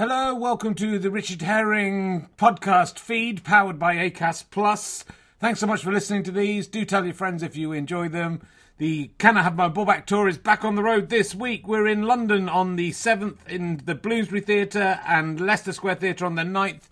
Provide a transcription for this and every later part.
Hello, welcome to the Richard Herring podcast feed powered by Acast Plus. Thanks so much for listening to these. Do tell your friends if you enjoy them. The Can I Have My Ball Back tour is back on the road this week. We're in London on the 7th in the Bloomsbury Theatre and Leicester Square Theatre on the 9th.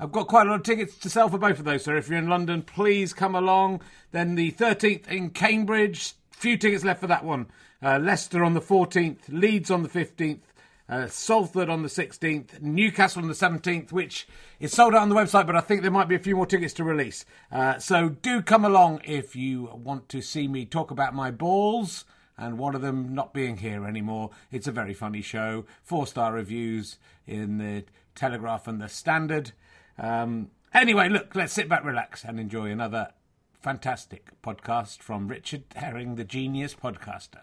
I've got quite a lot of tickets to sell for both of those, so if you're in London, please come along. Then the 13th in Cambridge, few tickets left for that one. Uh, Leicester on the 14th, Leeds on the 15th, uh, Salford on the 16th, Newcastle on the 17th, which is sold out on the website, but I think there might be a few more tickets to release. Uh, so do come along if you want to see me talk about my balls and one of them not being here anymore. It's a very funny show. Four star reviews in the Telegraph and the Standard. Um, anyway, look, let's sit back, relax, and enjoy another fantastic podcast from Richard Herring, the genius podcaster.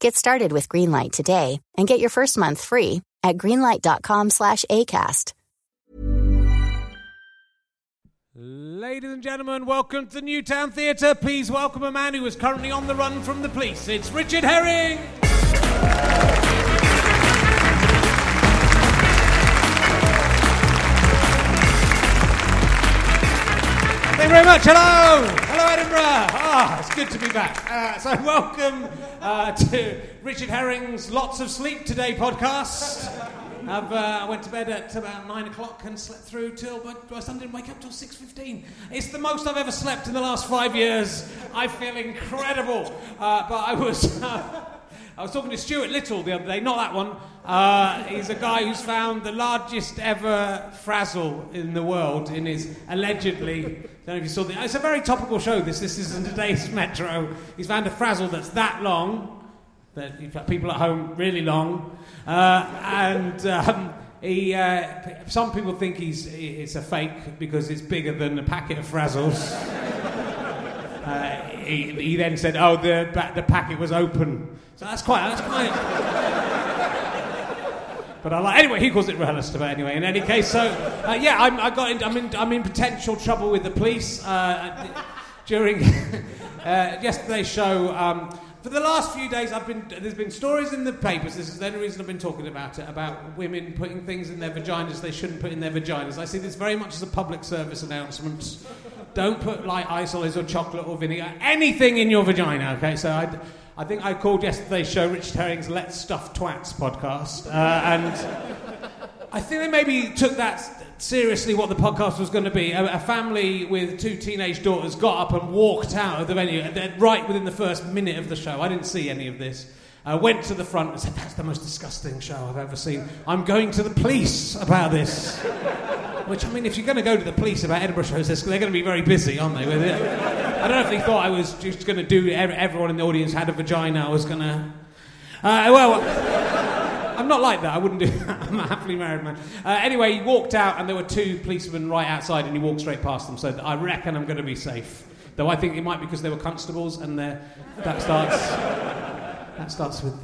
Get started with Greenlight today and get your first month free at greenlight.com slash ACAST. Ladies and gentlemen, welcome to the New Town Theatre. Please welcome a man who is currently on the run from the police. It's Richard Herring. Thank you very much. Hello. Edinburgh. Ah, it's good to be back. Uh, so, welcome uh, to Richard Herring's Lots of Sleep Today podcast. I've, uh, I went to bed at about nine o'clock and slept through till, son didn't wake up till six fifteen. It's the most I've ever slept in the last five years. I feel incredible. Uh, but I was, I was talking to Stuart Little the other day. Not that one. Uh, he's a guy who's found the largest ever frazzle in the world in his allegedly. I don't know if you saw the. It's a very topical show. This. This is in today's Metro. He's found a frazzle that's that long that you've got people at home really long, uh, and um, he. Uh, some people think he's it's a fake because it's bigger than a packet of Frazzles. Uh, he, he then said, "Oh, the the packet was open." So that's quite that's quite. But I like anyway. He calls it rehearsed about anyway. In any case, so uh, yeah, I'm, I got in, I'm in I'm in potential trouble with the police uh, during uh, yesterday's show. Um, for the last few days, I've been there's been stories in the papers. This is the only reason I've been talking about it about women putting things in their vaginas they shouldn't put in their vaginas. I see this very much as a public service announcement. Don't put like isolis or chocolate or vinegar, anything in your vagina. Okay, so I. I think I called yesterday's show Rich Herring's Let's Stuff Twats podcast. Uh, and I think they maybe took that seriously what the podcast was going to be. A, a, family with two teenage daughters got up and walked out of the venue right within the first minute of the show. I didn't see any of this. I went to the front and said, That's the most disgusting show I've ever seen. I'm going to the police about this. Which, I mean, if you're going to go to the police about Edinburgh shows, they're going to be very busy, aren't they, with it? I don't know if they thought I was just going to do, everyone in the audience had a vagina, I was going to. Uh, well, I'm not like that. I wouldn't do that. I'm a happily married man. Uh, anyway, he walked out, and there were two policemen right outside, and he walked straight past them. So I reckon I'm going to be safe. Though I think it might be because they were constables, and that starts. That starts with.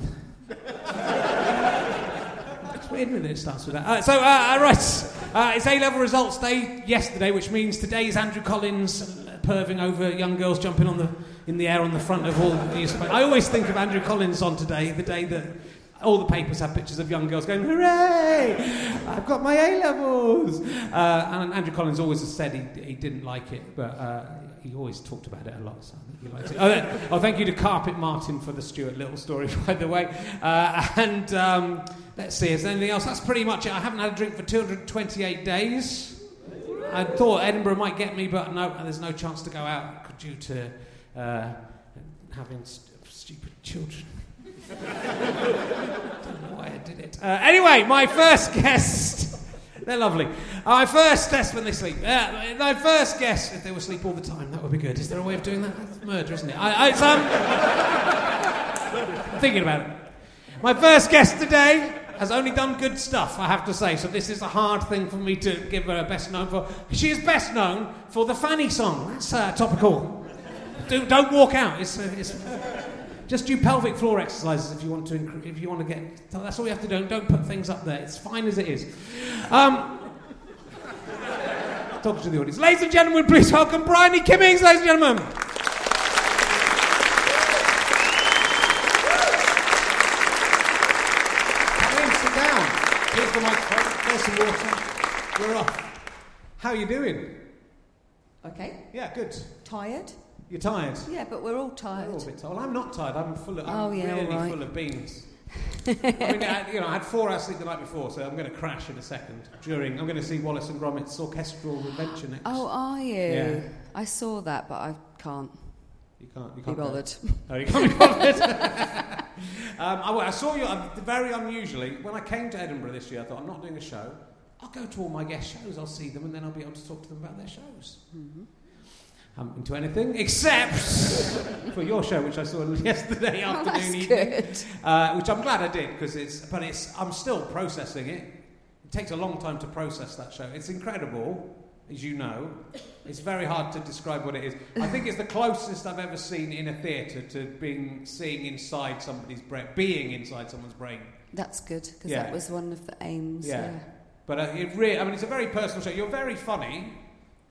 it's weird when it starts with that. Uh, so, uh, uh right. Uh, it's A level results day yesterday, which means today is Andrew Collins perving over young girls jumping on the, in the air on the front of all the. I always think of Andrew Collins on today, the day that all the papers have pictures of young girls going, hooray! I've got my A levels! Uh, and Andrew Collins always has said he, he didn't like it, but uh, he always talked about it a lot, so I think he liked it. Oh, oh, thank you to Carpet Martin for the Stuart Little story, by the way. Uh, and um, let's see, is there anything else? That's pretty much it. I haven't had a drink for 228 days. I thought Edinburgh might get me, but no, there's no chance to go out due to uh, having st- stupid children. Why I did it. Uh, anyway, my first guest. They're lovely. My first guest when they sleep. Uh, my first guest, if they were asleep all the time, that would be good. Is there a way of doing that? That's murder, isn't it? I, it's, um, I'm thinking about it. My first guest today has only done good stuff, I have to say. So this is a hard thing for me to give her best known for. She is best known for the Fanny song. That's uh, topical. Do, don't walk out. It's, uh, it's, just do pelvic floor exercises if you want to. If you want to get, that's all you have to do. Don't put things up there. It's fine as it is. Um, talking to the audience, ladies and gentlemen, please welcome Bryony Kimmings, ladies and gentlemen. Come in, sit down. Here's the microphone. There's some water. We're off. How are you doing? Okay. Yeah, good. Tired? You're tired. Yeah, but we're all We're tired. all a bit tired. Well, I'm not tired. I'm full of. I'm Oh, yeah, really all right. full of beans. I mean, I, you know, I had four hours sleep the night before, so I'm going to crash in a second. During, I'm going to see Wallace and Gromit's orchestral adventure next. Oh, are you? Yeah. I saw that, but I can't you can't. You can't go. bothered. Oh, you can't be bothered. um, I, I saw you uh, very unusually when I came to Edinburgh this year. I thought I'm not doing a show. I'll go to all my guest shows. I'll see them, and then I'll be able to talk to them about their shows. Mm-hmm. I'm into anything except for your show, which I saw yesterday Oh, afternoon, that's evening, good. Uh, which I'm glad I did because it's. But it's. I'm still processing it. It takes a long time to process that show. It's incredible, as you know. It's very hard to describe what it is. I think it's the closest I've ever seen in a theatre to being seeing inside somebody's brain, being inside someone's brain. That's good because Yeah. that was one of the aims. Yeah. Yeah. But uh, it really, I mean, it's a very personal show. You're very funny,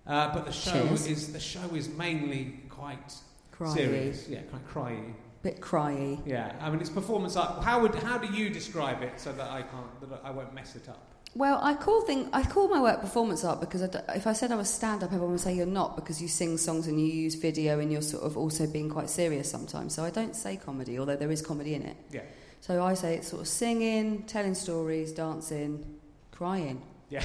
uh, but the show Cheers. is the show is mainly quite Cryy. serious. Yeah, quite cryy. Bit cryy. Yeah, I mean, it's performance art. How would how do you describe it so that I can't that I won't mess it up? Well, I call thing I call my work performance art because I d if I said I was stand up, everyone would say you're not because you sing songs and you use video and you're sort of also being quite serious sometimes. So I don't say comedy, although there is comedy in it. Yeah, So I say it's sort of singing, telling stories, dancing, crying. Yeah.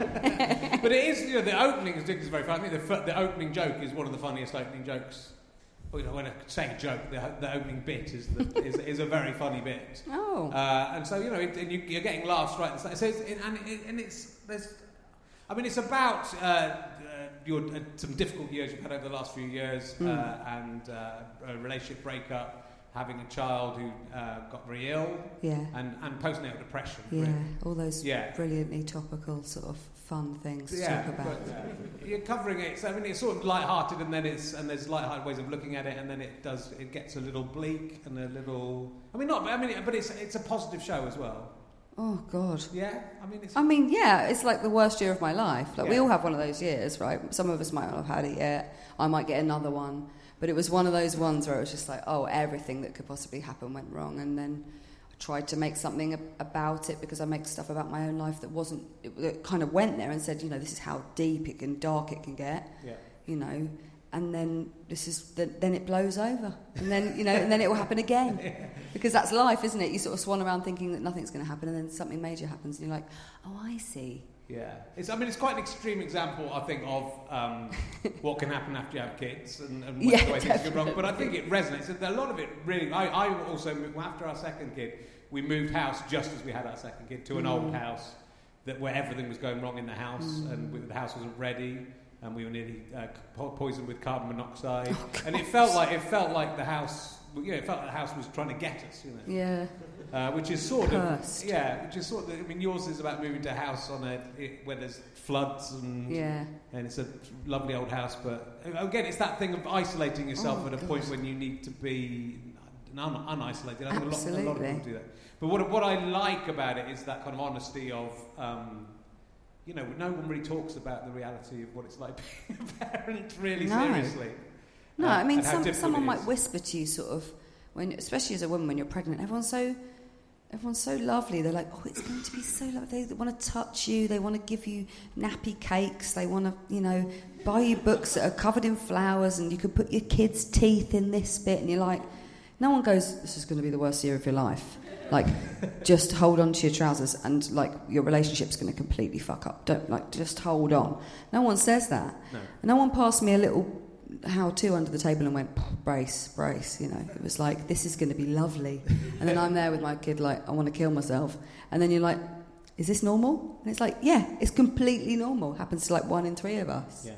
but it is, you know, the opening is, is very funny. I think the, f- the opening joke is one of the funniest opening jokes. Well, you know, when I say joke, the, the opening bit is, the, is, is a very funny bit. Oh. Uh, and so you know, it, and you, you're getting laughs right. at the start. So it's, it, and, it, and it's there's, I mean, it's about uh, uh, your uh, some difficult years you've had over the last few years, Mm. uh, and uh, a relationship breakup, having a child who uh, got very ill, yeah. and, and postnatal depression. Yeah, really. all those Yeah. brilliantly topical sort of fun things to Yeah, talk about. but uh, you're covering it. So I mean, it's sort of light-hearted, and then it's and there's light-hearted ways of looking at it, and then it does it gets a little bleak and a little. I mean, not. I mean, but it's it's a positive show as well. Oh God. Yeah, I mean, it's I mean, yeah, it's like the worst year of my life. Like we all have one of those years, right? Some of us might not have had it yet. I might get another one, but it was one of those ones where it was just like, oh, everything that could possibly happen went wrong, and then I tried to make something ab- about it because I make stuff about my own life that wasn't. It, it kind of went there and said, you know, this is how deep it can, dark it can get. yeah. you know, and then this is the, then it blows over, and then you know, and then it will happen again, because that's life, isn't it? You sort of swan around thinking that nothing's going to happen, and then something major happens, and you're like, oh, I see. Yeah, it's. I mean, it's quite an extreme example, I think, of um, what can happen after you have kids and, and Yeah, the way things go wrong. But I think it resonates. A lot of it really. I, I also after our second kid, we moved house just as we had our second kid to an old house that where everything was going wrong in the house and we, the house wasn't ready. And we were nearly uh, poisoned with carbon monoxide, and it felt like it felt like the house, you know, it felt like the house was trying to get us, you know Yeah, uh, which is sort Cursed. of yeah, which is sort of. I mean, yours is about moving to a house on a it, where there's floods and yeah, and it's a lovely old house, but uh, again, it's that thing of isolating yourself Oh, at a God. point when you need to be un- unisolated. I think a lot, a lot of people do that. But what what I like about it is that kind of honesty of. Um, you know, no one really talks about the reality of what it's like being a parent really No. seriously. No, Uh, I mean, some, someone might whisper to you, sort of, when, especially as a woman when you're pregnant. Everyone's so everyone's so lovely. They're like, oh, it's going to be so lovely. They want to touch you. They want to give you nappy cakes. They want to, you know, buy you books that are covered in flowers, and you could put your kids' teeth in this bit, and you're like, no one goes, this is going to be the worst year of your life. Like, just hold on to your trousers, and like your relationship's going to completely fuck up. Don't like, just hold on. No one says that. No. No one passed me a little how to under the table and went brace, brace. You know, it was like this is going to be lovely. And then I'm there with my kid, like I want to kill myself. And then you're like, is this normal? And it's like, yeah, it's completely normal. Happens to like one in three of us. Yeah.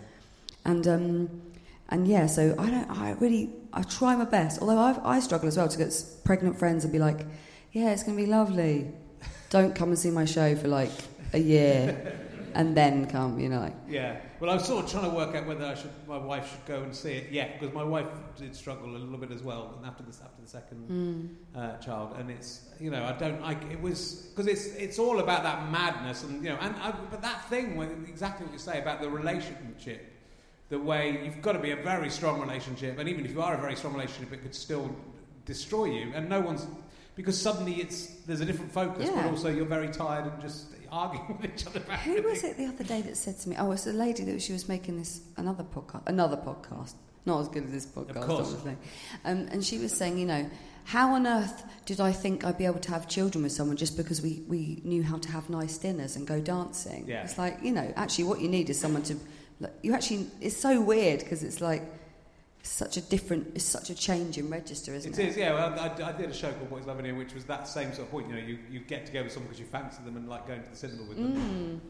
And um, and yeah, so I don't. I really I try my best. Although I I struggle as well to get pregnant friends and be like, yeah, it's going to be lovely. Don't come and see my show for like a year, and then come. You know, like Yeah. Well, I was sort of trying to work out whether I should, my wife should go and see it yet, because my wife did struggle a little bit as well, and after this, after the second uh, child, and it's, you know, I don't, I, it was because it's, it's all about that madness, and you know, and I, but that thing, when, exactly what you say about the relationship, the way you've got to be a very strong relationship, and even if you are a very strong relationship, it could still destroy you, and no one's. Because suddenly it's there's a different focus, but also you're very tired and just arguing with each other about Who was it the other day that said to me? Oh, it's a lady that she was making this another podcast, another podcast, not as good as this podcast, course. obviously. Um, and she was saying, you know, how on earth did I think I'd be able to have children with someone just because we, we knew how to have nice dinners and go dancing? Yeah. It's like, you know, actually, what you need is someone to. Like, you actually, it's so weird because it's like such a different, it's such a change in register, isn't It it? is, yeah. Well, I, I did a show called Boys Love Here, which was that same sort of point. You know, you, you get together with someone because you fancy them and like going to the cinema with them.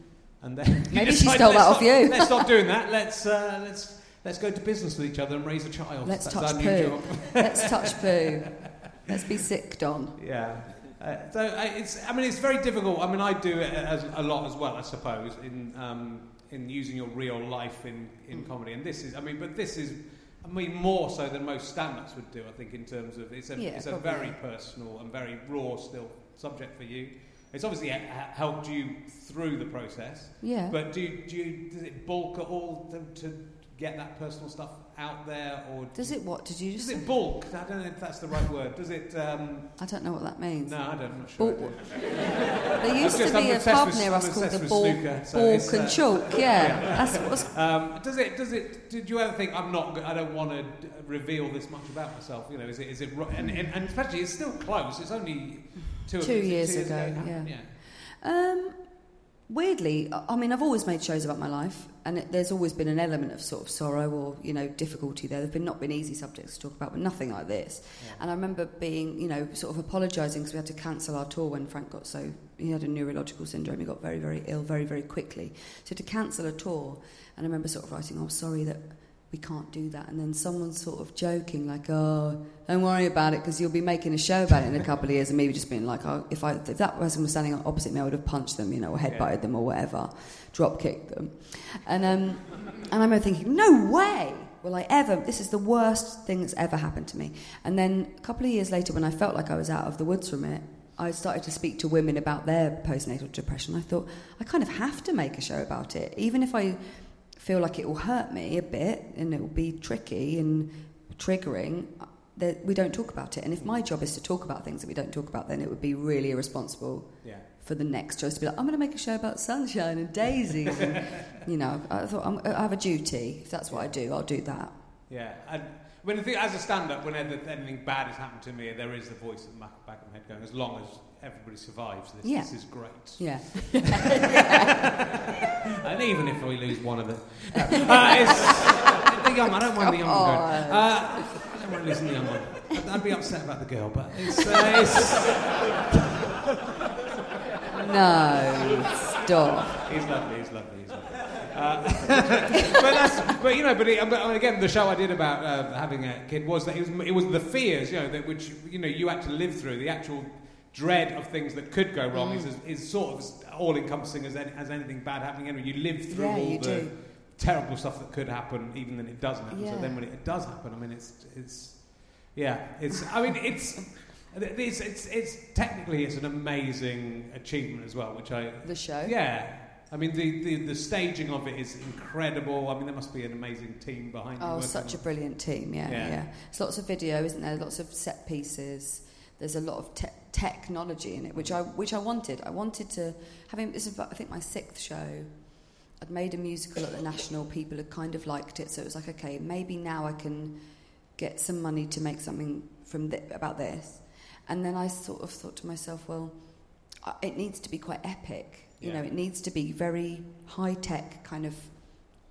And then Mm. Maybe she stole that off you." Let's stop doing that. Let's uh, let's let's go to business with each other and raise a child. Let's That's touch poo. job. Let's touch poo. Let's be sick, Don. Yeah. Uh, so uh, it's, I mean, it's very difficult. I mean, I do it as, a lot as well, I suppose, in um, in using your real life in, in Mm. comedy. And this is, I mean, but this is, I mean, more so than most stand-ups would do. I think in terms of it's a Yeah, it's a very personal and very raw still subject for you. It's obviously helped you through the process. Yeah. But do you, do you, does it bulk at all to, to get that personal stuff out there, or Does it what? Did you just does it bulk? I don't know if that's the right word. Does it? Um, I don't know what that means. no, I don't. I'm not sure. Bulk- There used just- to be I'm a pub with- near us called the Ball, snooker, so Balk and uh, Chalk. Yeah, that's what's. Um, does it? Does it? Did you ever think I'm not? I don't want to reveal this much about myself. You know, is it? Is it? And, and, and especially, it's still close. It's only two, Two is it years years ago, it yeah. happened? Um, weirdly, I mean, I've always made shows about my life, and it, there's always been an element of sort of sorrow or you know difficulty there. There've been not been easy subjects to talk about, but nothing like this. And I remember being, you know, sort of apologising because we had to cancel our tour when Frank got so he had a neurological syndrome. He got very, very ill very, very quickly. So to cancel a tour, and I remember sort of writing, "Oh, sorry that." We can't do that, and then someone sort of joking, like, "Oh, don't worry about it, because you'll be making a show about it in a couple of years." And maybe just being like, "Oh, if I if that person was standing opposite me, I would have punched them, you know, or headbutted them, or whatever, drop kicked them." And um, and I remember thinking, "No way will I ever. This is the worst thing that's ever happened to me." And then a couple of years later, when I felt like I was out of the woods from it, I started to speak to women about their postnatal depression. I thought I kind of have to make a show about it, even if I feel like it will hurt me a bit and it will be tricky and triggering. That we don't talk about it, and if my job is to talk about things that we don't talk about, then it would be really irresponsible Yeah. for the next choice to be like, I'm going to make a show about sunshine and daisies. and, you know, I thought I'm, I have a duty. If that's what I do, I'll do that. Yeah. And when I think, as a stand-up, whenever anything bad has happened to me, there is the voice at the back of my head going, "As long as everybody survives this, Yeah. this is great." Yeah. And even if we lose one of them, uh, it's, the young. I don't mind the young one. Going. Uh, I don't mind losing the young one. I'd, I'd be upset about the girl, but it's, uh, it's No, stop. He's lovely. He's lovely. He's lovely. Uh, but that's, but you know, but, it, but again, the show I did about uh, having a kid was that it was, it was the fears, you know, that which you know you had to live through, the actual dread of things that could go wrong is, mm. is sort of as all-encompassing as, any, as anything bad happening. Anyway, you live through Yeah, all the do. terrible stuff that could happen, even when it doesn't happen. So then when it does happen, I mean, it's it's yeah, it's I mean, it's. It's, it's, it's technically it's an amazing achievement as well, which I The show? yeah. I mean, the, the, the staging of it is incredible. I mean, there must be an amazing team behind. Oh, such a brilliant team, yeah, Yeah. yeah. There's lots of video, isn't there? Lots of set pieces. there's a lot of te- technology in it, which I which I wanted. I wanted to having this is I think my sixth show. I'd made a musical at the National. People had kind of liked it, so it was like, okay, maybe now I can get some money to make something from th- about this. And then I sort of thought to myself, well, uh, it needs to be quite epic. You Yeah. know, it needs to be very high tech, kind of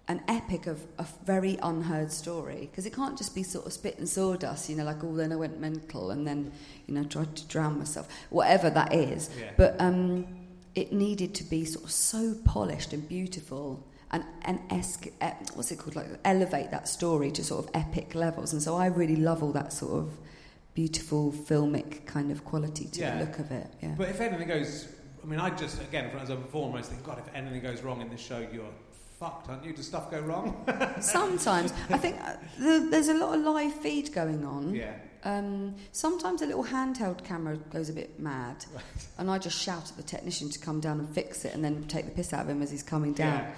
an epic of a very unheard story. Because it can't just be sort of spit and sawdust, you know, like, oh, then I went mental and then, you know, tried to drown myself, whatever that is. Yeah. But um, it needed to be sort of so polished and beautiful and, and eh, what's it called? Like, elevate that story to sort of epic levels. And so I really love all that sort of beautiful filmic kind of quality to Yeah. the look of it. Yeah. But if anything goes, I mean, I just again as a performer, I think, God, if anything goes wrong in this show, you're fucked, aren't you? Does stuff go wrong? Sometimes I think uh, the, there's a lot of live feed going on. yeah. Um, sometimes a little handheld camera goes a bit mad, and I just shout at the technician to come down and fix it, and then take the piss out of him as he's coming down. Yeah.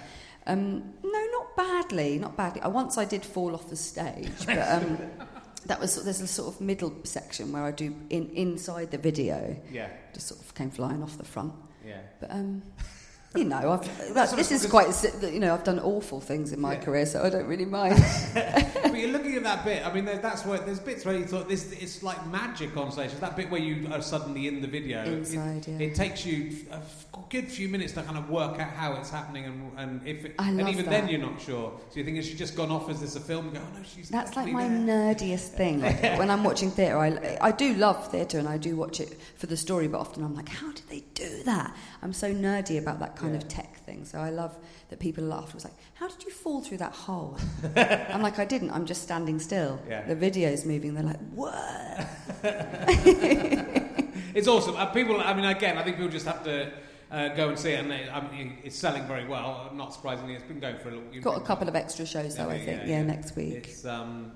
Um, no, not badly, not badly. I, Once I did fall off the stage, but um, that was there's a sort of middle section where I do in inside the video, Yeah. just sort of came flying off the front. Yeah. But um, you know, I've, that, what this is quite you know I've done awful things in my Yeah. career, so I don't really mind. but you're looking at that bit. I mean, there, that's where there's bits where you thought this. It's like magic on stage. It's that bit where you are suddenly in the video. It- Inside, it, yeah. it takes you a good few minutes to kind of work out how it's happening, and, and if it, and even then you're not sure. So you think has she just gone off as this a film? And go, oh no, she's That's like my there. nerdiest thing. Like, when I'm watching theatre, I, I do love theatre and I do watch it for the story, but often I'm like, how did they do that? I'm so nerdy about that kind Yeah. of tech thing. So I love that people laughed. It was like, how did you fall through that hole? I'm like, I didn't. I'm just standing still. Yeah. The video's moving. They're like, what? It's awesome. Uh, people, I mean, again, I think people just have to uh, go and see it, and they, I mean, it's selling very well. Not surprisingly, it's been going for a little. Got a couple of extra shows though, I think. yeah, Yeah, yeah. next week. It's um,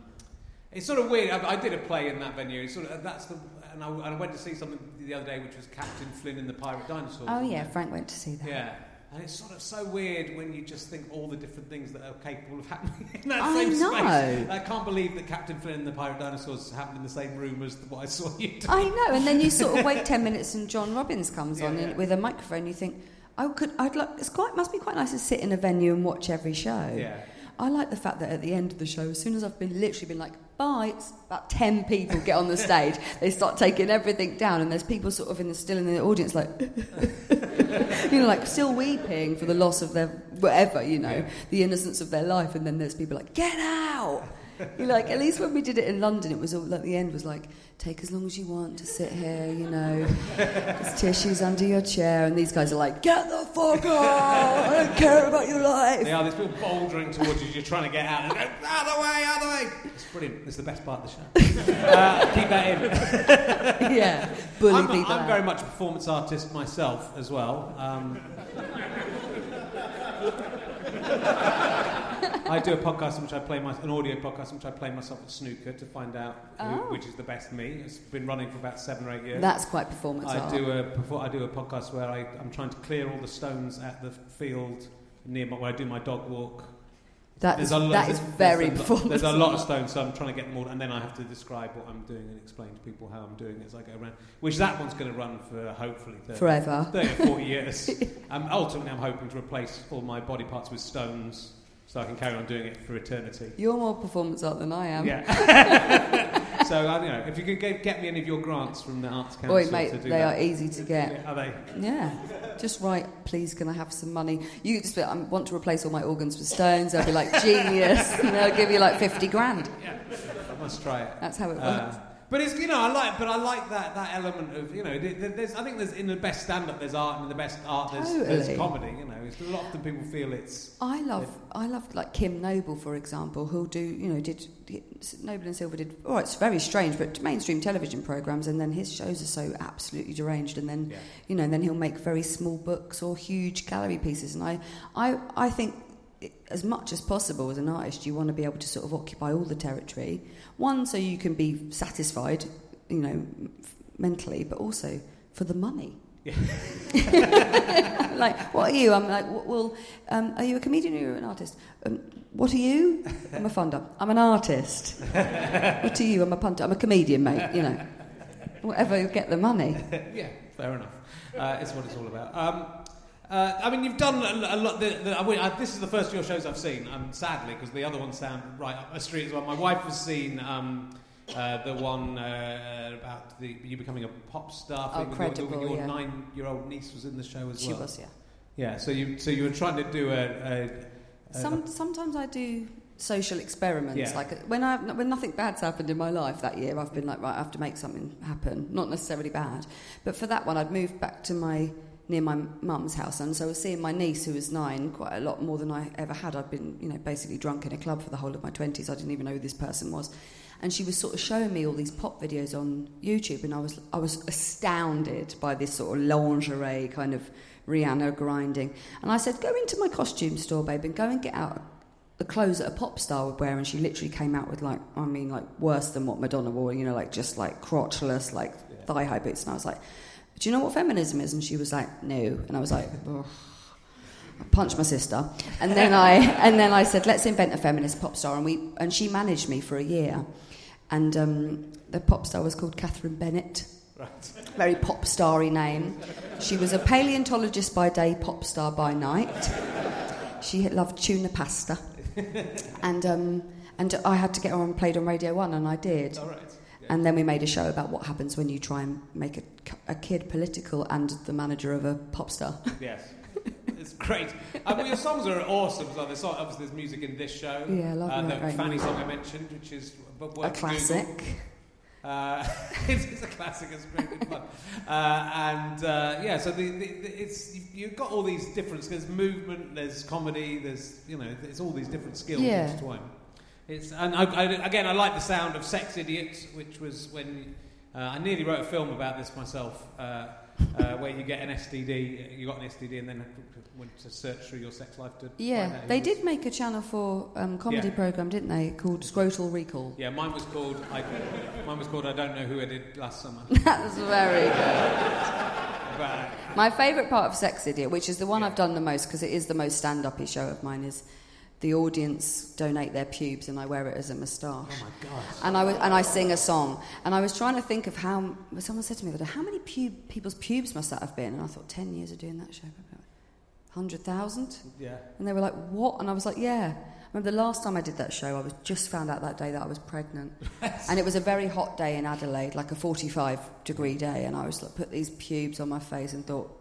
it's sort of weird. I, I did a play in that venue. It's sort of that's the, and I, and I went to see something the other day, which was Captain Flynn and the Pirate Dinosaurs. Oh yeah, it? Frank went to see that. Yeah. And it's sort of so weird when you just think all the different things that are capable of happening in that I same know. space. I can't believe that Captain Flynn and the Pirate Dinosaurs happened in the same room as what I saw you do. I know, and then you sort of wait ten minutes, and John Robins comes Yeah, on yeah. with a microphone. You think, I could, I'd like. It's quite, must be quite nice to sit in a venue and watch every show. Yeah. I like the fact that at the end of the show, as soon as I've been literally been like, bye, it's about ten people get on the stage. They start taking everything down, and there's people sort of in the still in the audience like, you know, like still weeping for the loss of their whatever, you know, Yeah. the innocence of their life, and then there's people like, get out. You're like, at least when we did it in London, it was all, like the end was like, take as long as you want to sit here, you know. There's tissues under your chair, and these guys are like, get the fuck out! I don't care about your life. They are, there's people bouldering towards you, you're trying to get out, and go, out of the way, out of the way. It's brilliant. It's the best part of the show. uh, keep that in. yeah, bully I'm, people. I'm out. very much a performance artist myself as well. Um, I do a podcast in which I play my, an audio podcast in which I play myself at snooker to find out who, Oh. which is the best me. It's been running for about seven or eight years. That's quite performance I art. do a I do a podcast where I, I'm trying to clear all the stones at the field near my, where I do my dog walk. That There's is, lot- that is very there's a, performance There's a lot of stones, so I'm trying to get them all, and then I have to describe what I'm doing and explain to people how I'm doing it as I go around. Which that one's going to run for hopefully 30, Forever. 30 or 40 years. um, ultimately, I'm hoping to replace all my body parts with stones, so I can carry on doing it for eternity. You're more performance art than I am. Yeah. so I don't know if you could get, get me any of your grants from the Arts Council to mate, do they that. are easy to get. Are they? Yeah. Just write, please, can I have some money? You just I want to replace all my organs with stones. They'll be like, genius. And they'll give you like 50 grand. Yeah. I must try it. That's how it works. Uh, but it's you know I like but I like that that element of you know there- there- there's I think there's in the best stand up there's art and in the best art there's, there's comedy you know it's, a lot of people feel it's I love, I love like Kim Noble, for example, who'll do, you know, did Noble and Silver did. Oh, it's very strange, but mainstream television programs, and then his shows are so absolutely deranged, and then, Yeah. you know, and then he'll make very small books or huge gallery pieces, and I, I, I think. As much as possible as an artist, you want to be able to sort of occupy all the territory. One, so you can be satisfied, you know, f- mentally, but also for the money. like, what are you? I'm like, well, um, are you a comedian or are you an artist? Um, what are you? I'm a funder. I'm an artist. what are you? I'm a punter. I'm a comedian, mate. You know. Whatever you get the money. yeah, fair enough. Uh, it's what it's all about. Um, uh, I mean, you've done a, a lot. The, the, I mean, I, this is the first of your shows I've seen, um, sadly, because the other ones sound right up my street as well. My wife has seen um, uh, the one uh, about the, you becoming a pop star. Oh, Credible, Your, your yeah. nine-year-old niece was in the show as She well. She was, yeah. Yeah. So you, so you were trying to do a. a, a Some, sometimes I do social experiments. Yeah. Like when I when nothing bad's happened in my life that year, I've been like, right, I have to make something happen. Not necessarily bad, but for that one, I'd moved back to my near my mum's house, and so I was seeing my niece who was nine quite a lot more than I ever had. I'd been, you know, basically drunk in a club for the whole of my twenties. I didn't even know who this person was. And she was sort of showing me all these pop videos on YouTube, and I was I was astounded by this sort of lingerie kind of Rihanna grinding. And I said, "Go into my costume store, babe, and go and get out the clothes that a pop star would wear." And she literally came out with like, I mean, like worse than what Madonna wore. You know, like just like crotchless, like thigh high boots. And I was like, "Do you know what feminism is?" And she was like, "No." And I was like, "Ugh." I punched my sister, and then I and then I said, "Let's invent a feminist pop star." And we and she managed me for a year, and um, the pop star was called Catherine Bennett. Right. Very pop starry name. She was a paleontologist by day, pop star by night. She loved tuna pasta, and um, and I had to get her on played on Radio One, and I did. All right. And then we made a show about what happens when you try and make a, a kid political and the manager of a pop star. Yes. It's great. Uh, well, your songs are awesome. So there's obviously there's music in this show. Yeah, I love uh, the Fanny song I mentioned, which is a classic. Uh, it's, it's a classic. It's great good fun. Uh, and uh, yeah, so the, the, the, it's you've, got all these different. There's movement. There's comedy. There's you know, there's all these different skills Yeah. intertwined. It's and I, I, again, I like the sound of Sex Idiots, which was when uh, I nearly wrote a film about this myself, uh, uh, where you get an STD, you got an STD, and then went to search through your sex life to find Yeah, they did make a Channel 4 um, comedy Yeah. program, didn't they? Called Scrotal Recall. Yeah, mine was called. I, mine was called. I don't know who I did last summer. that was very good. But My favourite part of Sex Idiot, which is the one Yeah. I've done the most because it is the most stand up show of mine, is the audience donate their pubes and I wear it as a moustache. oh my god. And I, was, and I sing a song. And I was trying to think of how. Someone said to me the other day, how many pub, people's pubes must that have been? And I thought, 10 years of doing that show, 100,000? Yeah. And they were like, what? And I was like, yeah. I remember the last time I did that show, I was just found out that day that I was pregnant. and it was a very hot day in Adelaide, like a 45 degree day. And I was like, put these pubes on my face and thought,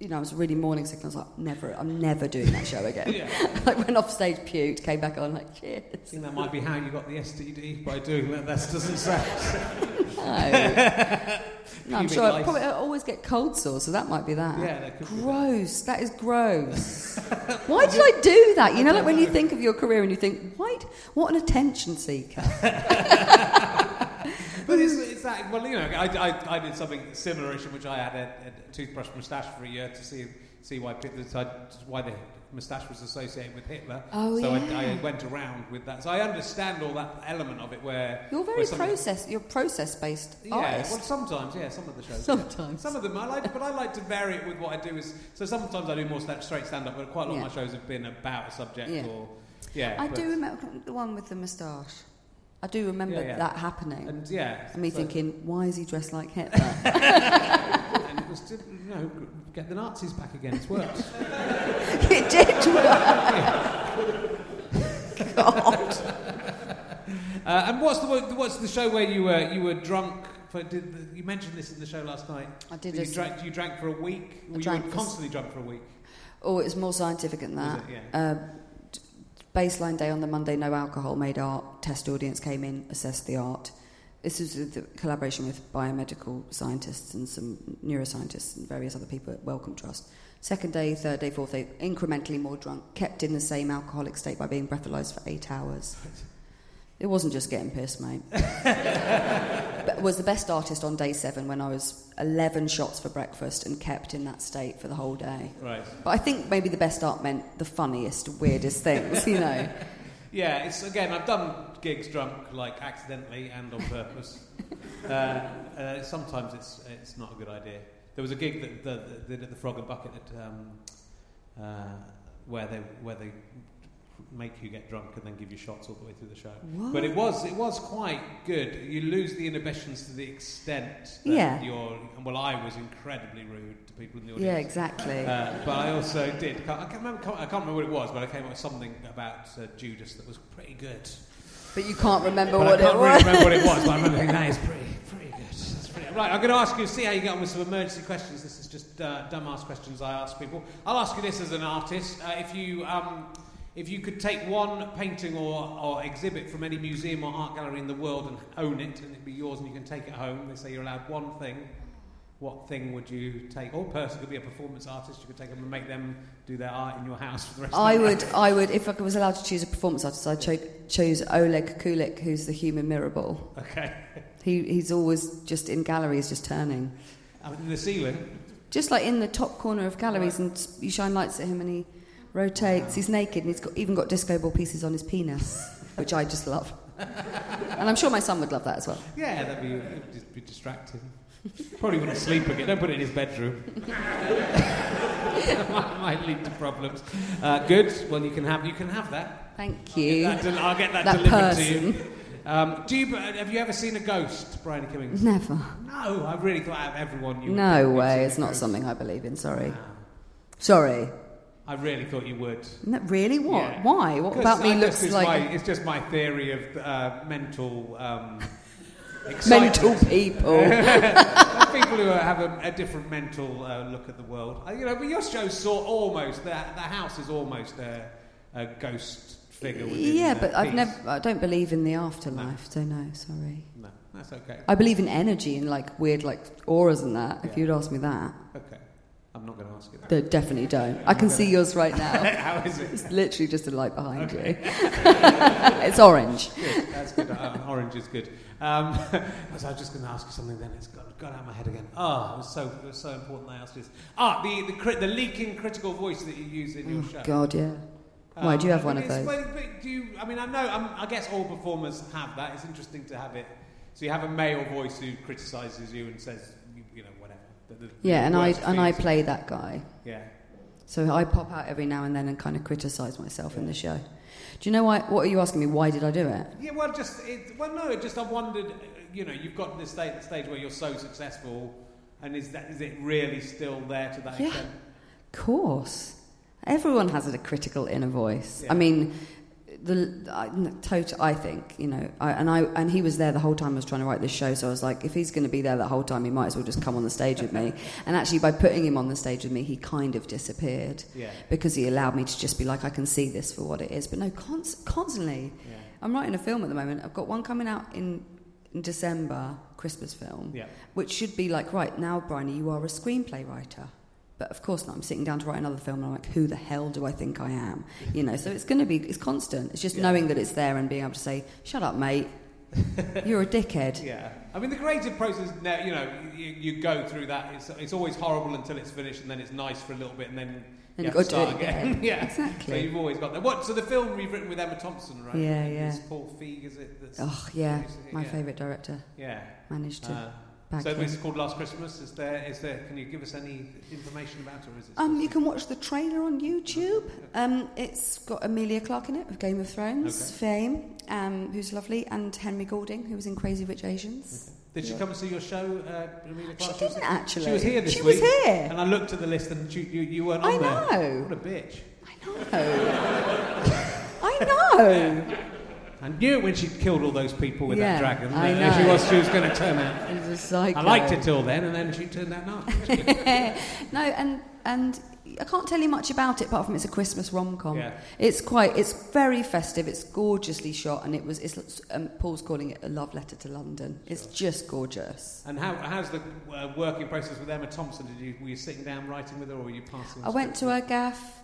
you know, I was really morning sick. And I was like, never, I'm never doing that show again. Yeah. like went off stage, puked, came back on, like, cheers. I think that might be how you got the STD by doing that. That doesn't sound. No, no I'm sure I probably I always get cold sores, so that might be that. Yeah, that could be that. gross. That is gross. why did I do that? You know, like when you think of your career and you think, why? What an attention seeker. But it's, it's that. Well, you know, I, I, I did something similar-ish in which I had a, a toothbrush moustache for a year to see see why why the moustache was associated with Hitler. Oh, so yeah. I, I went around with that. So I understand all that element of it where You're very where process. You're process based Yeah, artist. well, sometimes, yeah, some of the shows. yeah. Sometimes. Some of them I like, but I like to vary it with what I do. Is so sometimes I do more straight stand up, but quite a lot Yeah. of my shows have been about a subject Yeah. or yeah. I but- do remember the one with the moustache. I do remember Yeah, yeah. that happening. And yeah, and me so- thinking, why is he dressed like Hitler? and it was to, you know get the Nazis back again. It's worked. it did work. God. Uh, and what's the what's the show where you were you were drunk? For, did the, you mentioned this in the show last night? I did You drank. You drank for a week. I you were constantly drunk for a week. Oh, it was more scientific than that. Yeah. Uh, baseline day on the Monday, no alcohol, made art. Test audience came in, assessed the art. This was the collaboration with biomedical scientists and some neuroscientists and various other people at Wellcome Trust. Second day, third day, fourth day, incrementally more drunk, kept in the same alcoholic state by being breathalyzed for eight hours. It wasn't just getting pissed, mate. but was the best artist on day seven when I was 11 shots for breakfast and kept in that state for the whole day. Right. But I think maybe the best art meant the funniest, weirdest things, you know. Yeah. It's again. I've done gigs drunk, like accidentally and on purpose. uh, uh, sometimes it's it's not a good idea. There was a gig that that- that did at the Frog and Bucket at, um, uh, where they where they make you get drunk and then give you shots all the way through the show. But it was it was quite good. You lose the inhibitions to the extent that Yeah. you're. Well, I was incredibly rude to people in the audience. Yeah, exactly. Uh, but I also did. I can't, remember, I can't remember what it was, but I came up with something about uh, Judas that was pretty good. but you can't remember But what I can't it really was. remember what it was. But I remember thinking that is pretty, pretty good. That's pretty, right, I'm going to ask you. See how you get on with some emergency questions. This is just uh, dumbass questions I ask people. I'll ask you this as an artist. Uh, if you um, if you could take one painting or, or exhibit from any museum or art gallery in the world and own it, and it'd be yours, and you can take it home. They say you're allowed one thing. What thing would you take? Or person could be a performance artist. You could take them and make them do their art in your house for the rest I of would, I would, if I was allowed to choose a performance artist, I'd cho- choose Oleg Kulik, who's the human mirror ball. Okay. He, he's always just in galleries, just turning. Up in the ceiling. Just like in the top corner of galleries, and you shine lights at him and he rotates. He's naked and he's got, even got disco ball pieces on his penis, which I just love. and I'm sure my son would love that as well. Yeah, that'd be, just be distracting. Probably wouldn't sleep again. Don't put it in his bedroom. might, might lead to problems. Uh, good. Well, you can have you can have that. Thank you. That del- I'll get that, That delivered to you. person. Um, do you. Have you ever seen a ghost, Bryony Kimmings? Never. No, I really thought out of everyone you. No way. It's not ghost. something I believe in. Sorry. Sorry. I really thought you would. No, really? What? Yeah. Why? What about me looks it's like My, it's just my theory of uh, mental. Um, mental people? people who have a, a different mental uh, look at the world. Uh, you know, but your show's sort almost the, the house is almost a, a ghost figure. Yeah, but I've never. I don't believe in the afterlife, so no. Sorry. No, that's okay. I believe in energy and like weird like auras and that. If you'd ask me that, Okay, I'm not going to ask you that. they definitely don't. I can see yours right now. How is it? It's literally just a light behind Okay. you. it's orange. Good. That's good. Uh, orange is good. Um, so I was just going to ask you something. Then it's gone, gone out of my head again. Ah, it was so it was so important. I asked this. Ah, the the, crit, the leaking critical voice that you use in your Oh show. God, yeah. Why do you have Um, one of those? but do you? I mean, I know. Um, I guess all performers have that. It's interesting to have it. So you have a male voice who criticises you and says, you, you know, whatever. The, the, Yeah, the and I and I play that guy. Yeah. So I pop out every now and then and kind of criticise myself in the show. Do you know why? What are you asking me? Why did I do it? Yeah. Well, just it, well, no. It just I wondered. You know, you've got to this stage, stage where you're so successful, and is that is it really still there to that Yeah. extent? Of course, everyone has a critical inner voice. Yeah. I mean, the I, total. I think you know, I, and I and he was there the whole time I was trying to write this show. So I was like, if he's going to be there the whole time, he might as well just come on the stage with me. And actually, by putting him on the stage with me, he kind of disappeared Yeah. because he allowed me to just be like, I can see this for what it is. But no, const- constantly. Yeah. I'm writing a film at the moment. I've got one coming out in, in December, Christmas film, Yeah. which should be like, right, now, Bryony, you are a screenplay writer. But of course not. I'm sitting down to write another film and I'm like, who the hell do I think I am? You know, so it's going to be, it's constant. It's just Yeah. knowing that it's there and being able to say, shut up, mate. You're a dickhead. Yeah, I mean the creative process. Now, you know, you, you go through that. It's, it's always horrible until it's finished, and then it's nice for a little bit, and then And you you've to start again. again. yeah, Exactly. So you've always got that. What? So the film you've written with Emma Thompson, right? Yeah, yeah. It's Paul Feig, is it? That's Oh, yeah. My yeah. favourite director Yeah. managed to Uh, back so him. it's called Last Christmas. Is there? Is there? Can you give us any information about it, or is it? Um, you can watch the trailer on YouTube. Okay. Um, it's got Emilia Clarke in it of Game of Thrones Okay. fame, um, who's lovely, and Henry Golding, who was in Crazy Rich Asians. Did she come and see your show, uh, Emilia She Clarke? didn't actually. She was here this She week. was here. And I looked at the list, and you, you, you weren't on I there. I know. What a bitch! I know. I know. I knew it when she killed all those people with Yeah, that dragon. I that She know. was, she was going to turn out. He's a psycho. I liked it till then, and then she turned out not. no, and and I can't tell you much about it apart from it's a Christmas rom com. Yeah. It's quite. It's very festive. It's gorgeously shot, and it was. It's um, Paul's calling it a love letter to London. It's just gorgeous. And how, how's the uh, working process with Emma Thompson? Did you were you sitting down writing with her, or were you passing? I went to her gaff,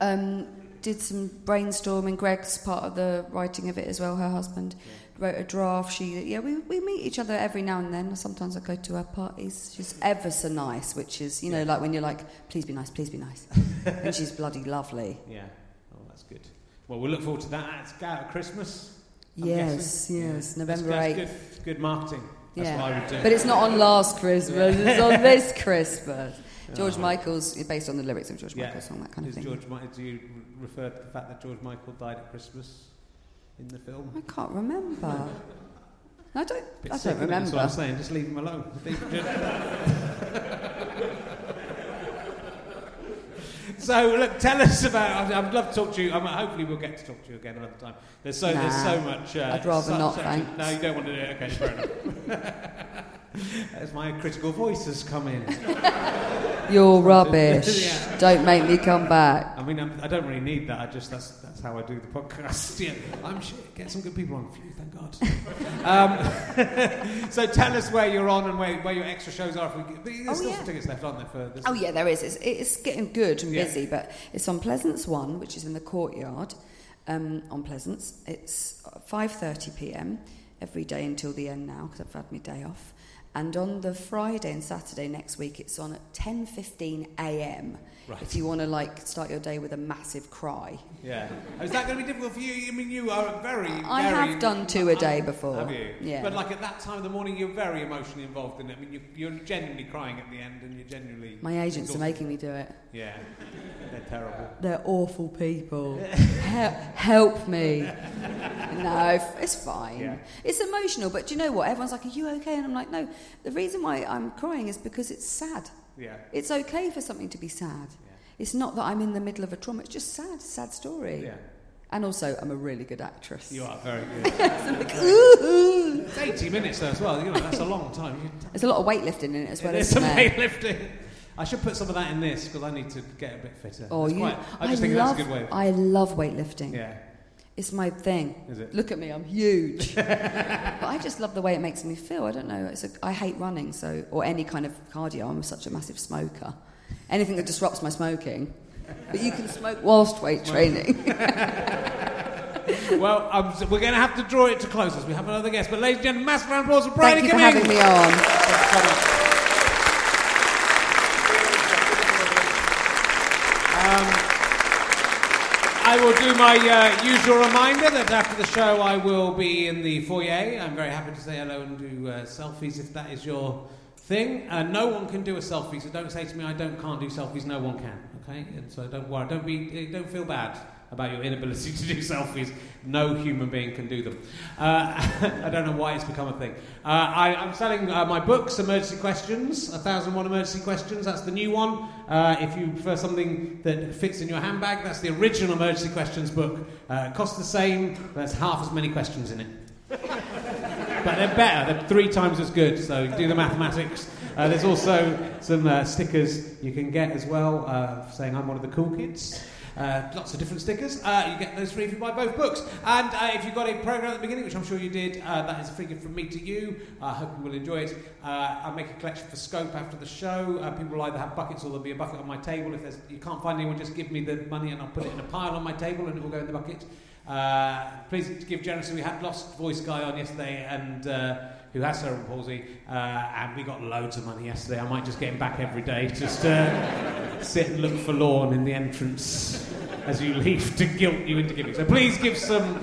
um, did some brainstorming. Greg's part of the writing of it as well. Her husband wrote a draft. She, yeah, we, we meet each other every now and then. Sometimes I go to her parties. She's ever so nice, which is you know Yeah. like when you're like, please be nice, please be nice, and she's bloody lovely. Yeah. Oh, that's good. Well, we'll look forward to that. It's out at Christmas. I'm yes, guessing. yes, Yeah. November That's, eighth. good. Good marketing. That's Yeah. what I would do. But it's not on last Christmas. It's on this Christmas. George Oh. Michael's based on the lyrics of George Yeah. Michael's song, that kind of Is thing. George, do you refer to the fact that George Michael died at Christmas in the film? I can't remember. I don't. Bit I don't isn't? That's what I'm saying. Just leave him alone. so look, tell us about. I'd, I'd love to talk to you. I mean, hopefully, we'll get to talk to you again another time. There's so there's so much. Uh, I'd rather such- not, such thanks. no, you don't want to do it. Okay, fair enough. As my critical voice has come in. You're rubbish. Yeah. Don't make me come back. I mean, I'm, I don't really need that. I just that's that's how I do the podcast. Yeah, I'm shit. Get some good people on. Phew, thank God. um, so tell us where you're on and where, where your extra shows are. If we, get- there's Oh, still yeah. some tickets left, aren't there? For this? Oh yeah, there is. It's, it's getting good and Yeah. busy, but it's on Pleasance One, which is in the courtyard um, on Pleasance. It's 5:30 p.m. every day until the end now because I've had my day off. And on the Friday and Saturday next week, it's on at 10:15 a.m. Right. If you want to like start your day with a massive cry. Yeah. Oh, is that going to be difficult for you? I mean, you are very. I very- have done two a day before. Have you? Yeah. But like at that time of the morning, you're very emotionally involved in it. I mean, you, you're genuinely crying at the end, and you're genuinely. My agents are making me do it. Yeah. They're terrible. They're awful people. Hel- help me. No, it's fine. Yeah. It's emotional, but do you know what? Everyone's like, Are you okay? And I'm like, No, the reason why I'm crying is because it's sad. Yeah. It's okay for something to be sad. Yeah. It's not that I'm in the middle of a trauma, it's just sad, sad story. Yeah. And also, I'm a really good actress. You are very good. Ooh. It's 80 minutes though, as well. You know, that's a long time. There's a lot of weightlifting in it as well, There's some there? weightlifting. I should put some of that in this because I need to get a bit fitter. Oh, you, quite- I I, think love, that's a good way. I love weightlifting. yeah. It's my thing. Is it? Look at me, I'm huge. but I just love the way it makes me feel. I don't know. It's a, I hate running, so or any kind of cardio. I'm such a massive smoker. Anything that disrupts my smoking. But you can smoke whilst weight training. Well, um, so we're going to have to draw it to close as we have another guest. But ladies and gentlemen, massive round of applause for Brady Thank you for having me on. Thanks so much. Um, I will do my uh, usual reminder that after the show I will be in the foyer. I'm very happy to say hello and do uh, selfies if that is your thing. Uh, no one can do a selfie, so don't say to me I don't can't do selfies. No one can. Okay, and so don't worry. Don't be. Don't feel bad about your inability to do selfies. No human being can do them. Uh, I don't know why it's become a thing. Uh, I, I'm selling uh, my books, Emergency Questions, 1001 Emergency Questions. That's the new one. Uh, if you prefer something that fits in your handbag, that's the original Emergency Questions book. Uh, costs the same, there's half as many questions in it. but they're better. They're three times as good. So do the mathematics. Uh, there's also some uh, stickers you can get as well, saying I'm one of the cool kids. Uh, lots of different stickers. Uh, you get those free if you buy both books. And uh, if you got a program at the beginning, which I'm sure you did, uh, that is a gift from me to you. I hope you will enjoy it. Uh, I'll make a collection for Scope after the show. Uh, people will either have buckets or there'll be a bucket on my table. If there's, you can't find anyone, just give me the money and I'll put it in a pile on my table and it will go in the bucket. Please give generously. We had Lost Voice guy on yesterday and who has cerebral palsy, uh, and we got loads of money yesterday. I might just get him back every day, just uh, sit and look forlorn in the entrance as you leave to guilt you into giving. So please give some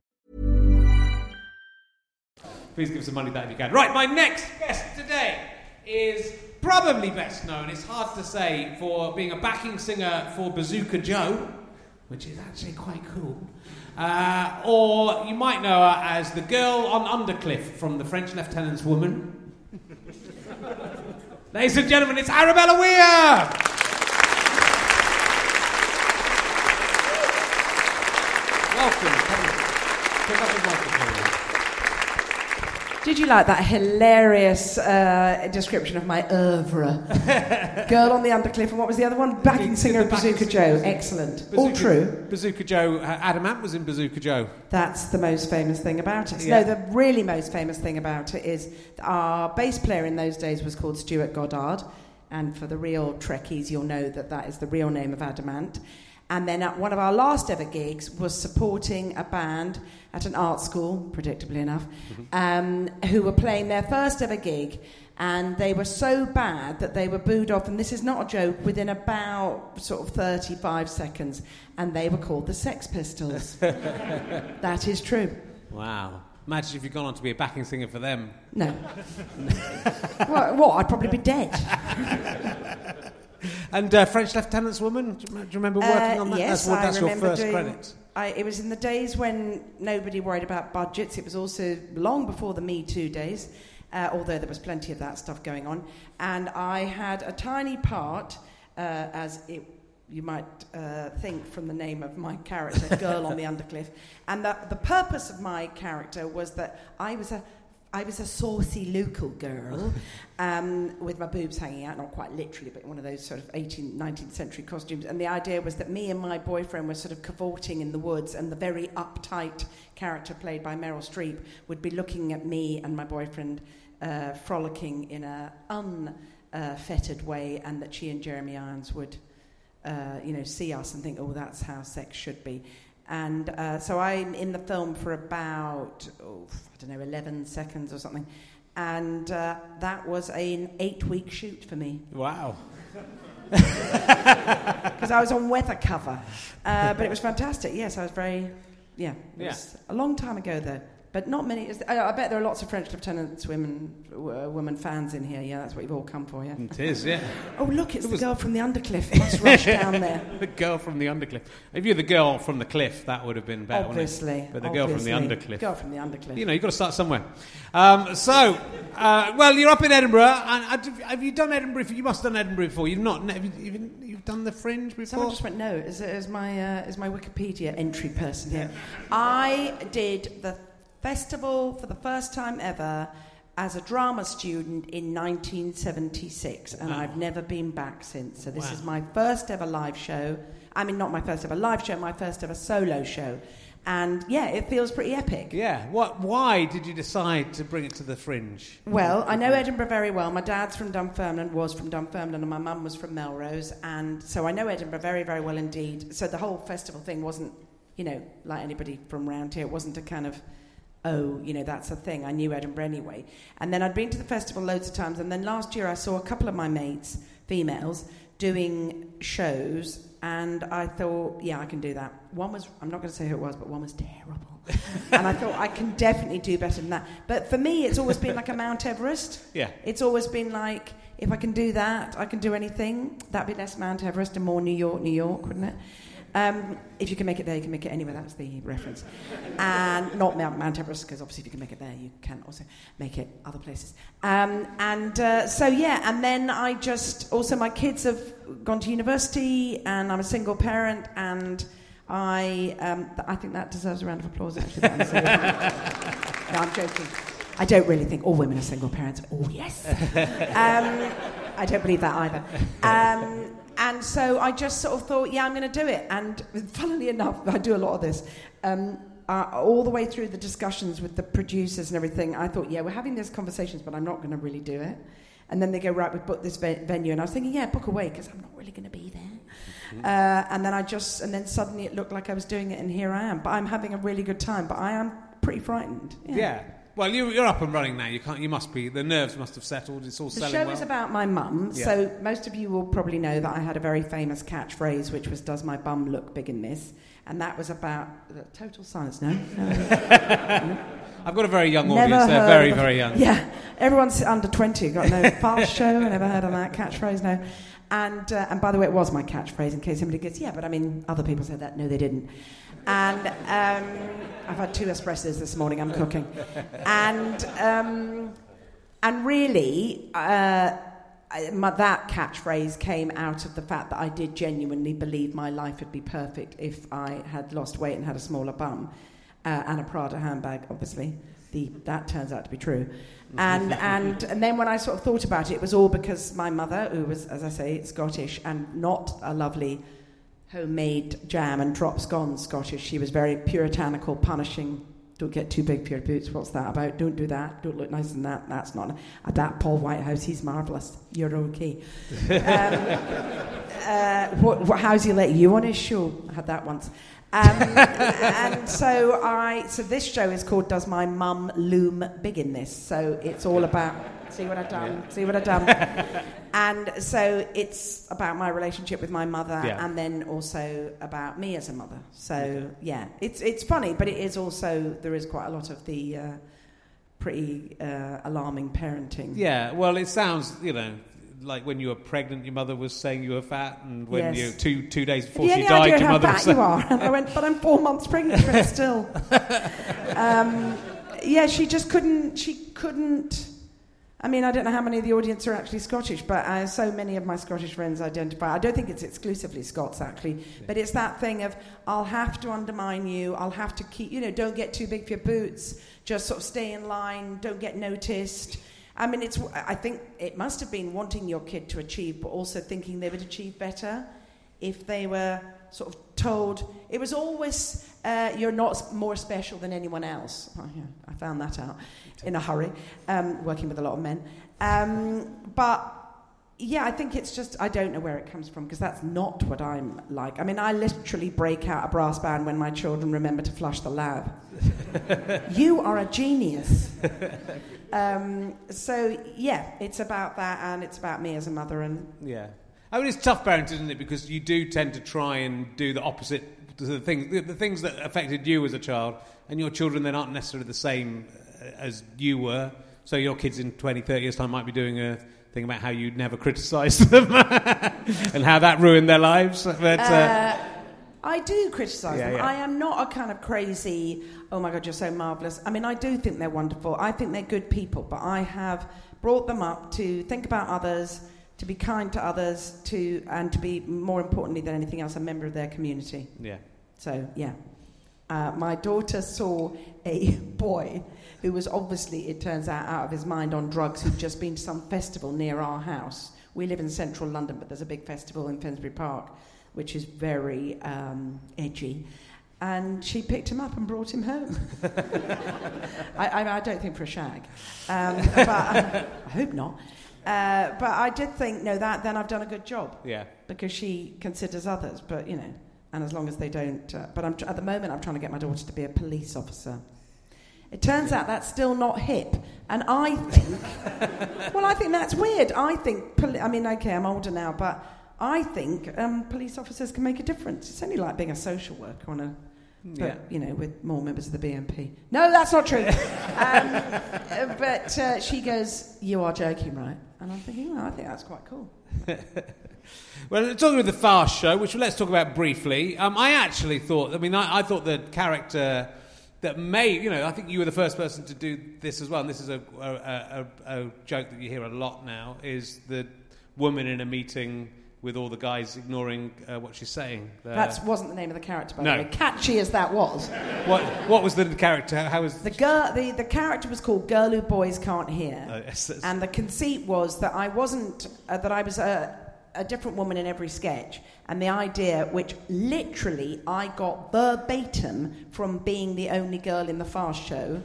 Please give some money back if you can. Right, my next guest today is probably best known, it's hard to say, for being a backing singer for Bazooka Joe, which is actually quite cool. Uh, or you might know her as the girl on Undercliff from The French Lieutenant's Woman. Ladies and gentlemen, it's Arabella Weir! Welcome. Pick up the microphone. Did you like that hilarious uh, description of my oeuvre? Girl on the Undercliff, and what was the other one? Backing singer of Bazooka. Joe. Excellent. All true. Bazooka Joe, uh, Adam Ant was in Bazooka Joe. That's the most famous thing about it. Yeah. No, the really most famous thing about it is our bass player in those days was called Stuart Goddard. And for the real Trekkies, you'll know that that is the real name of Adam Ant. And then at one of our last ever gigs was supporting a band at an art school, predictably enough, um, who were playing their first ever gig. And they were so bad that they were booed off, and this is not a joke, within about sort of 35 seconds. And they were called the Sex Pistols. that is true. Wow. Imagine if you'd gone on to be a backing singer for them. No. what, what? I'd probably be dead. And uh, French Lieutenant's Woman, do you, do you remember working Uh, on that? Yes, that's I that's your remember first doing, credit. I, it was in the days when nobody worried about budgets. It was also long before the Me Too days, uh, although there was plenty of that stuff going on. And I had a tiny part, uh, as it, you might uh, think from the name of my character, Girl on the Undercliff. And the, the purpose of my character was that I was a I was a saucy local girl um, with my boobs hanging out, not quite literally, but in one of those sort of 18th, 19th century costumes. And the idea was that me and my boyfriend were sort of cavorting in the woods, and the very uptight character played by Meryl Streep would be looking at me and my boyfriend uh, frolicking in an unfettered way, and that she and Jeremy Irons would, uh, you know, see us and think, oh, that's how sex should be. And uh, so I'm in the film for about, oh, I don't know, 11 seconds or something. And uh, that was an eight week shoot for me Wow. because I was on weather cover. Uh, but it was fantastic. Yes, I was very, yeah. It Yeah. was a long time ago, though. But not many. is- I, I bet there are lots of French lieutenants, women, uh, women fans in here. Yeah, that's what you've all come for. Yeah. It is, yeah. Oh, look, it's It the girl from the Undercliff. Must rush down there. the girl from the Undercliff. If you're the girl from the cliff, that would have been better, wouldn't it? Obviously. But the girl from the. Undercliff. Girl from the Undercliff. You know, you've got to start somewhere. Um, so, uh, well, you're up in Edinburgh. And uh, have you done Edinburgh? before? You must have done Edinburgh before. You've not. Have you, you've, you've done the Fringe before. Someone just went no. Is, is my uh, is my Wikipedia entry person here? I did the festival for the first time ever as a drama student in 1976, and I've never been back since. So this Wow. is my first ever live show. I mean, not my first ever live show, my first ever solo show, and yeah, it feels pretty epic. Yeah. What? Why did you decide to bring it to the Fringe? Well, I know Edinburgh very well. My dad's from Dunfermline, was from Dunfermline, and my mum was from Melrose, and so I know Edinburgh very, very well indeed. So the whole festival thing wasn't, you know, like anybody from round here. It wasn't a kind of, oh, you know, that's a thing. I knew Edinburgh anyway. And then I'd been to the festival loads of times, and then last year I saw a couple of my mates, females, doing shows, and I thought, yeah, I can do that. One was, I'm not going to say who it was, but one was terrible. and I thought I can definitely do better than that. But for me, it's always been like a Mount Everest. Yeah. It's always been like, if I can do that, I can do anything. That'd be less Mount Everest and more New York, New York, wouldn't it? Um, if you can make it there, you can make it anywhere. That's the reference. And not Mount, Everest, because obviously if you can make it there, you can also make it other places. Um, and uh, so, yeah, and then I just, also my kids have gone to university, and I'm a single parent, and I, um, th- I think that deserves a round of applause, actually. no, I'm joking. I don't really think all women are single parents. Oh, yes. um, I don't believe that either. And so I just sort of thought, yeah, I'm going to do it. And funnily enough, I do a lot of this. Um, uh, all the way through the discussions with the producers and everything, I thought, yeah, we're having these conversations, but I'm not going to really do it. And then they go, right, we've booked this ve- venue. And I was thinking, yeah, book away, because I'm not really going to be there. Uh, and then I just, and then suddenly it looked like I was doing it, and here I am. But I'm having a really good time. But I am pretty frightened. Yeah. Well, you, you're up and running now. You can't. You must be. The nerves must have settled. It's all The selling show well. is about my mum, Yeah. so most of you will probably know that I had a very famous catchphrase, which was "Does my bum look big in this?" And that was about uh, total silence. No, no. I've got a very young Never audience. They're very, very young. Yeah, everyone's under 20. Got no fast show. I never heard of that catchphrase. No. And uh, and by the way, it was my catchphrase. In case somebody gets, yeah, but I mean, other people said that. No, they didn't. And um, I've had two espressos this morning. I'm cooking, and um, and really. Uh, my, that catchphrase came out of the fact that I did genuinely believe my life would be perfect if I had lost weight and had a smaller bum uh, and a Prada handbag, obviously. The, that turns out to be true. And, mm-hmm. and, and then when I sort of thought about it, it was all because my mother, who was, as I say, Scottish and not a lovely homemade jam and drop scone Scottish, she was very puritanical, punishing. Don't get too big for your boots. What's that about? Don't do that. Don't look nice in that. That's not. Uh, that Paul Whitehouse, he's marvellous. You're okay. um, uh, what, what, how's he let you on his show? I had that once. Um, and so I, so this show is called "Does My Mum Loom Big in This?" So it's all about. See what I've done. See what I've done. and so it's about my relationship with my mother, Yeah. and then also about me as a mother. So yeah, it's it's funny, but it is also there is quite a lot of the uh, pretty uh, alarming parenting. Yeah, well, it sounds, you know, like when you were pregnant, your mother was saying you were fat, and when Yes. you two two days before she died, your how mother was saying, you are? And I went, but I'm four months pregnant, but still. um, yeah, she just couldn't. She couldn't. I mean, I don't know how many of the audience are actually Scottish, but uh, so many of my Scottish friends identify. I don't think it's exclusively Scots, actually, but it's that thing of I'll have to undermine you. I'll have to keep, you know, don't get too big for your boots. Just sort of stay in line. Don't get noticed. I mean, it's. I think it must have been wanting your kid to achieve, but also thinking they would achieve better if they were sort of told. It was always uh, you're not more special than anyone else. Oh, yeah, I found that out in a hurry, um, working with a lot of men. Um, but yeah, I think it's just I don't know where it comes from because that's not what I'm like. I mean, I literally break out a brass band when my children remember to flush the lab. you are a genius. Um, so yeah, it's about that, and it's about me as a mother, and Yeah. I mean, it's tough parenting, isn't it? Because you do tend to try and do the opposite the things, the, the things that affected you as a child, and your children then aren't necessarily the same uh, as you were. So your kids in 20, 30 years' time might be doing a thing about how you'd never criticised them and how that ruined their lives. But, uh, Uh, I do criticise Yeah, them. yeah. I am not a kind of crazy, oh my God, you're so marvellous. I mean, I do think they're wonderful. I think they're good people, but I have brought them up to think about others, to be kind to others, to and to be, more importantly than anything else, a member of their community. yeah. So, yeah. Uh, my daughter saw a boy who was obviously, it turns out, out of his mind on drugs who'd just been to some festival near our house. We live in central London, but there's a big festival in Finsbury Park, which is very um, edgy. And she picked him up and brought him home. I, I, I don't think for a shag, um, but I hope not. Uh, but I did think, no, that then I've done a good job Yeah. because she considers others, but you know, and as long as they don't. Uh, but I'm tr- at the moment, I'm trying to get my daughter to be a police officer. It turns out that's still not hip, and I think, well, I think that's weird. I think, poli- I mean, okay, I'm older now, but I think um, police officers can make a difference. It's only like being a social worker on a, but Yeah. you know, with more members of the BNP. No, that's not true. um, uh, but uh, she goes, "You are joking, right?" And I'm thinking, well, I think that's quite cool. Well, talking with the Fast Show, which let's talk about briefly. Um, I actually thought, I mean, I, I thought the character that may, you know, I think you were the first person to do this as well, and this is a, a, a, a joke that you hear a lot now, is the woman in a meeting with all the guys ignoring uh, what she's saying. Uh, That wasn't the name of the character, by No. the way. Catchy as that was. what, what was the character? How was... The girl, the, the character was called Girl Who Boys Can't Hear, Oh, yes, and the conceit was that I wasn't uh, that I was a, a different woman in every sketch, and the idea, which literally I got verbatim from being the only girl in the Fast Show,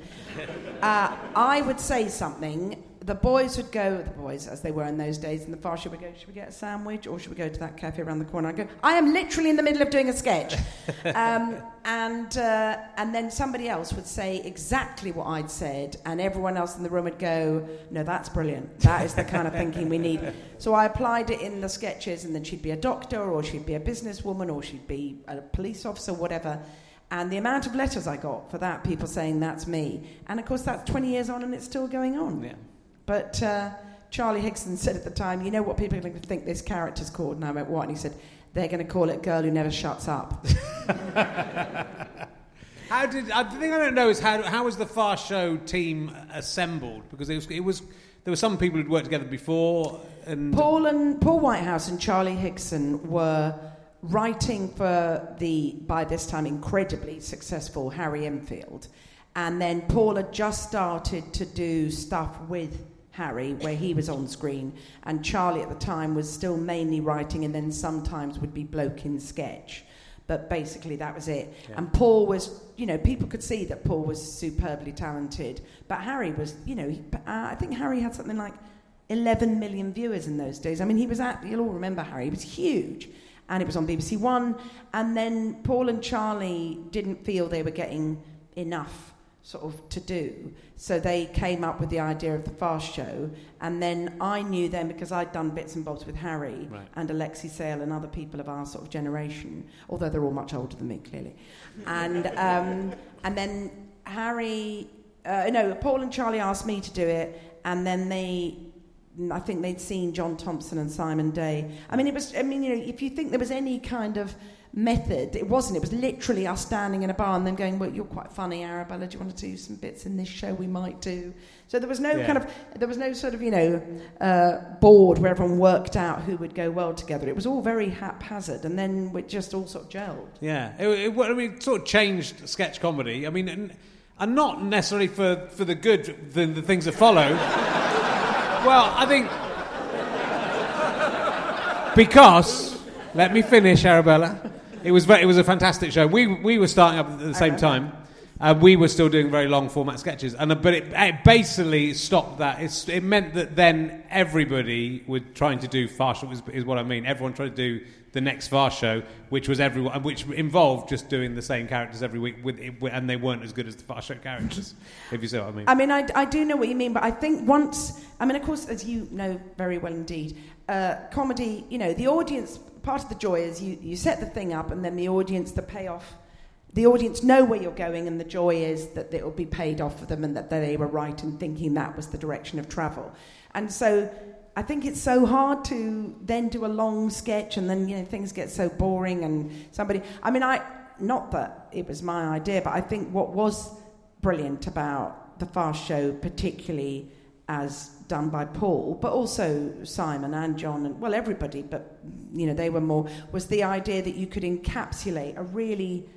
uh, I would say something the boys would go, the boys as they were in those days, in the far should we go, should we get a sandwich or should we go to that cafe around the corner? I go, I am literally in the middle of doing a sketch. um, and, uh, and then somebody else would say exactly what I'd said, and everyone else in the room would go, No, that's brilliant. That is the kind of thinking we need. So I applied it in the sketches, and then she'd be a doctor, or she'd be a businesswoman, or she'd be a police officer, whatever. And the amount of letters I got for that, people saying that's me. And of course, that's 20 years on and it's still going on. Yeah. But uh, Charlie Higson said at the time, you know what people are going to think this character's called? And I went, what? And he said, they're going to call it Girl Who Never Shuts Up. How did uh, the thing I don't know is how how was the Fast Show team assembled? Because it was it was there were some people who'd worked together before, and Paul and Paul Whitehouse and Charlie Higson were writing for the by this time incredibly successful Harry Enfield, and then Paul had just started to do stuff with Harry where he was on screen, and Charlie at the time was still mainly writing, and then sometimes would be bloke in sketch. But basically, that was it. Yeah. And Paul was, you know, people could see that Paul was superbly talented. But Harry was, you know, he, uh, I think Harry had something like 11 million viewers in those days. I mean, he was at, you'll all remember Harry, he was huge. And it was on BBC One. And then Paul and Charlie didn't feel they were getting enough sort of to do. So they came up with the idea of the fast show. And then I knew them because I'd done bits and bobs with Harry Right. and Alexei Sayle and other people of our sort of generation, although they're all much older than me, clearly. And, um, and then Harry, uh, no, Paul and Charlie asked me to do it, and then they, I think they'd seen John Thomson and Simon Day. I mean, it was, I mean, you know, if you think there was any kind of method, it wasn't. It was literally us standing in a bar and them going, well, you're quite funny, Arabella, do you want to do some bits in this show we might do? So there was no Yeah. kind of, there was no sort of, you know, uh, board where everyone worked out who would go well together. It was all very haphazard, and then we just all sort of gelled. yeah, it, it, I mean, it sort of changed sketch comedy. I mean, and, and not necessarily for for the good, the, the things that follow. well, I think because let me finish, Arabella. It was ve- it was a fantastic show. We we were starting up at the same time. Uh, we were still doing very long format sketches, and uh, but it, it basically stopped that. It's, it meant that then everybody was trying to do fast show. Is, is what I mean. Everyone tried to do the next fast show, which was everyone, which involved just doing the same characters every week, with, and they weren't as good as the fast show characters. if you see what I mean. I mean, I, I do know what you mean, but I think once, I mean, of course, as you know very well indeed, uh, comedy, you know, the audience, part of the joy is you, you set the thing up and then the audience, the payoff, the audience know where you're going and the joy is that it will be paid off for them and that they were right in thinking that was the direction of travel. And so I think it's so hard to then do a long sketch and then, you know, things get so boring and somebody, I mean, I, not that it was my idea, but I think what was brilliant about the Fast Show, particularly as done by Paul, but also Simon and John and well everybody, but you know they were more was the idea that you could encapsulate a really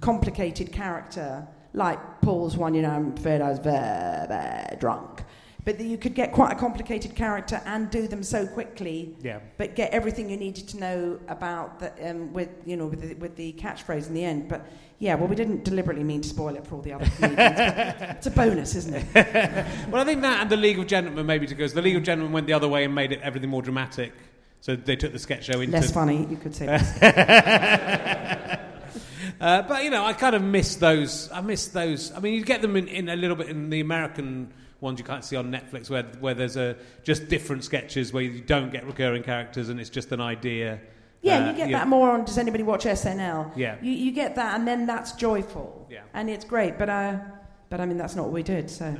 complicated character like Paul's one. You know, I'm afraid I was very, very drunk. But that you could get quite a complicated character and do them so quickly, Yeah. but get everything you needed to know about the, um, with you know with the, with the catchphrase in the end. But yeah, well, we didn't deliberately mean to spoil it for all the other comedians. it's a bonus, isn't it? well, I think that and the League of Gentlemen maybe because the League of Gentlemen went the other way and made it everything more dramatic. So they took the sketch show into Less funny, you could say. Uh, but you know, I kind of miss those. I miss those. I mean, you get them in, in a little bit in the American ones you can't see on Netflix, where where there's a just different sketches where you don't get recurring characters and it's just an idea. Yeah, Uh, and you get that more on. Does anybody watch SNL? Yeah. You, you get that, and then that's joyful. Yeah. And it's great, but uh, but I mean that's not what we did. So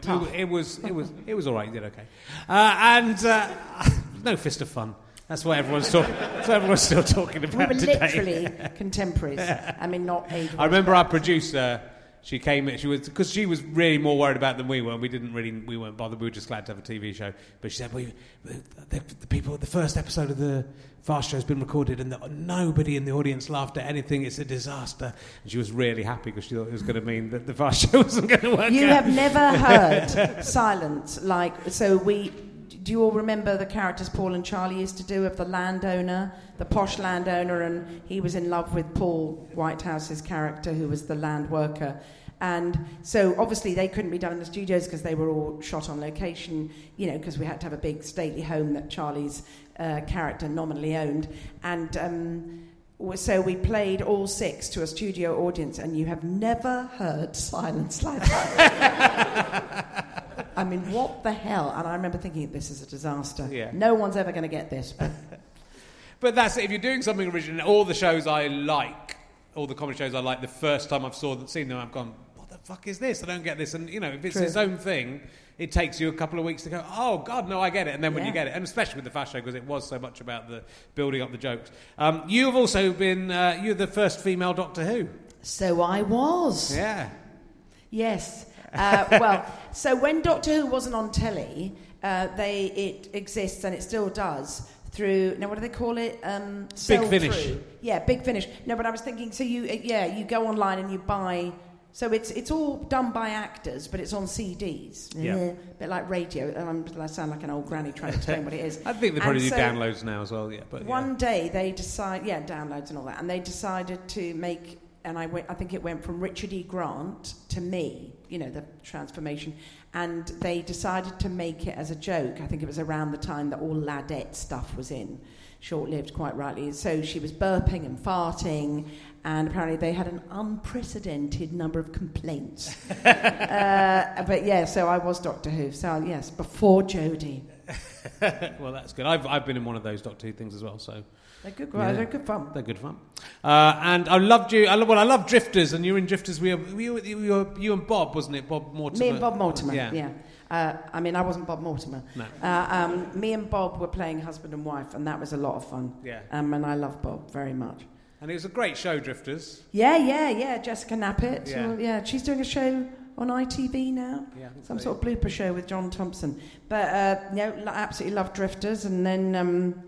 tough. It, was it was it was all right. You did okay, uh, and uh, no fist of fun. That's what everyone's talking. That's what everyone's still talking we about were today. literally contemporaries. I mean, not age. I remember our producer. She came. in- She was because she was really more worried about than we were. We didn't really. We weren't bothered. We were just glad to have a TV show. But she said, "We, the, the, the people. The first episode of the Fast Show has been recorded, and the, nobody in the audience laughed at anything. It's a disaster." And she was really happy because she thought it was going to mean that the Fast Show wasn't going to work. You out. have never heard silence like so. We do you all remember the characters Paul and Charlie used to do of the landowner, the posh landowner, and he was in love with Paul Whitehouse's character, who was the land worker. And so obviously they couldn't be done in the studios because they were all shot on location, you know, because we had to have a big stately home that Charlie's uh, character nominally owned. And um, so we played all six to a studio audience, and you have never heard silence like that. I mean, what the hell? And I remember thinking, this is a disaster. Yeah. No one's ever going to get this. But But that's it. If you're doing something original, all the shows I like, all the comedy shows I like, the first time I've saw seen them, I've gone, what the fuck is this? I don't get this. And you know, if it's True. its own thing, it takes you a couple of weeks to go, oh god, no, I get it. And then when you get it, and especially with the fast show because it was so much about the building up the jokes. Um, you've also been uh, you're the first female Doctor Who. so I was. Yeah. Yes. Uh, well, so when Doctor Who wasn't on telly, uh, they it exists and it still does through. Now, what do they call it? Um, sell Finish. through. Yeah, Big Finish. No, but I was thinking. So you, uh, yeah, you go online and you buy. So it's it's all done by actors, but it's on CDs. Yeah. a bit like radio. And I sound like an old granny trying to explain what it is. I think they And probably do so- downloads now as well. Yeah, but yeah. one day they decide, yeah, downloads and all that, and they decided to make, and I went, I think it went from Richard E. Grant to me, you know, the transformation, and they decided to make it as a joke. I think it was around the time that all Ladette stuff was in, short-lived, quite rightly. So she was burping and farting, and apparently they had an unprecedented number of complaints. uh, but yeah, so I was Doctor Who. So yes, before Jodie. well, that's good. I've I've been in one of those Doctor Who things as well. So. They're good, Yeah. they're good fun. They're good fun. Uh, and I loved you. I, lo- well, I love Drifters, and you were in Drifters. We were, you, you, you, were, you and Bob, wasn't it? Bob Mortimer. Me and Bob Mortimer, Yeah. yeah. Uh, I mean, I wasn't Bob Mortimer. No. Uh, um, me and Bob were playing husband and wife, and that was a lot of fun. Yeah. Um, and I love Bob very much. And it was a great show, Drifters. Yeah, yeah, yeah. Jessica Knappett. Yeah. well, yeah. She's doing a show on ITV now. Yeah, Some so, sort of blooper show with John Thomson. But uh, lo- absolutely love Drifters. And then, um,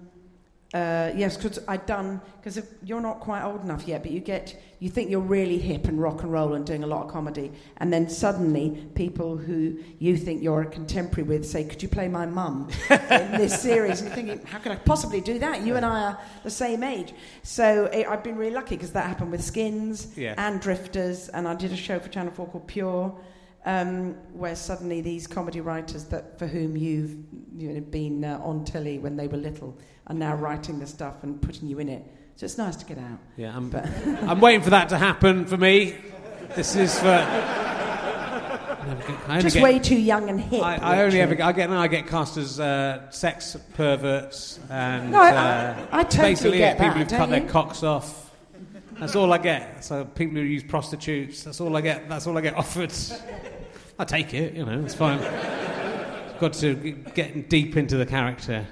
uh, yes, because I'd done, because you're not quite old enough yet, but you get, you think you're really hip and rock and roll and doing a lot of comedy. And then suddenly people who you think you're a contemporary with say, could you play my mum in this series? And you're thinking, how could I possibly do that? You and I are the same age. So it, I've been really lucky because that happened with Skins Yeah. and Drifters. And I did a show for Channel 4 called Pure. Um, where suddenly these comedy writers that for whom you've you know, been uh, on telly when they were little are now writing the stuff and putting you in it. So it's nice to get out. Yeah, I'm, But I'm waiting for that to happen for me. This is for. Only just get- way too young and hip. I, I only ever get, I get no, I get cast as uh, sex perverts and No, I- uh, I- I totally basically get people who've cut their cocks off. That's all I get. So people who use prostitutes. That's all I get. That's all I get offered. I take it. You know, it's fine. Got to get deep into the character.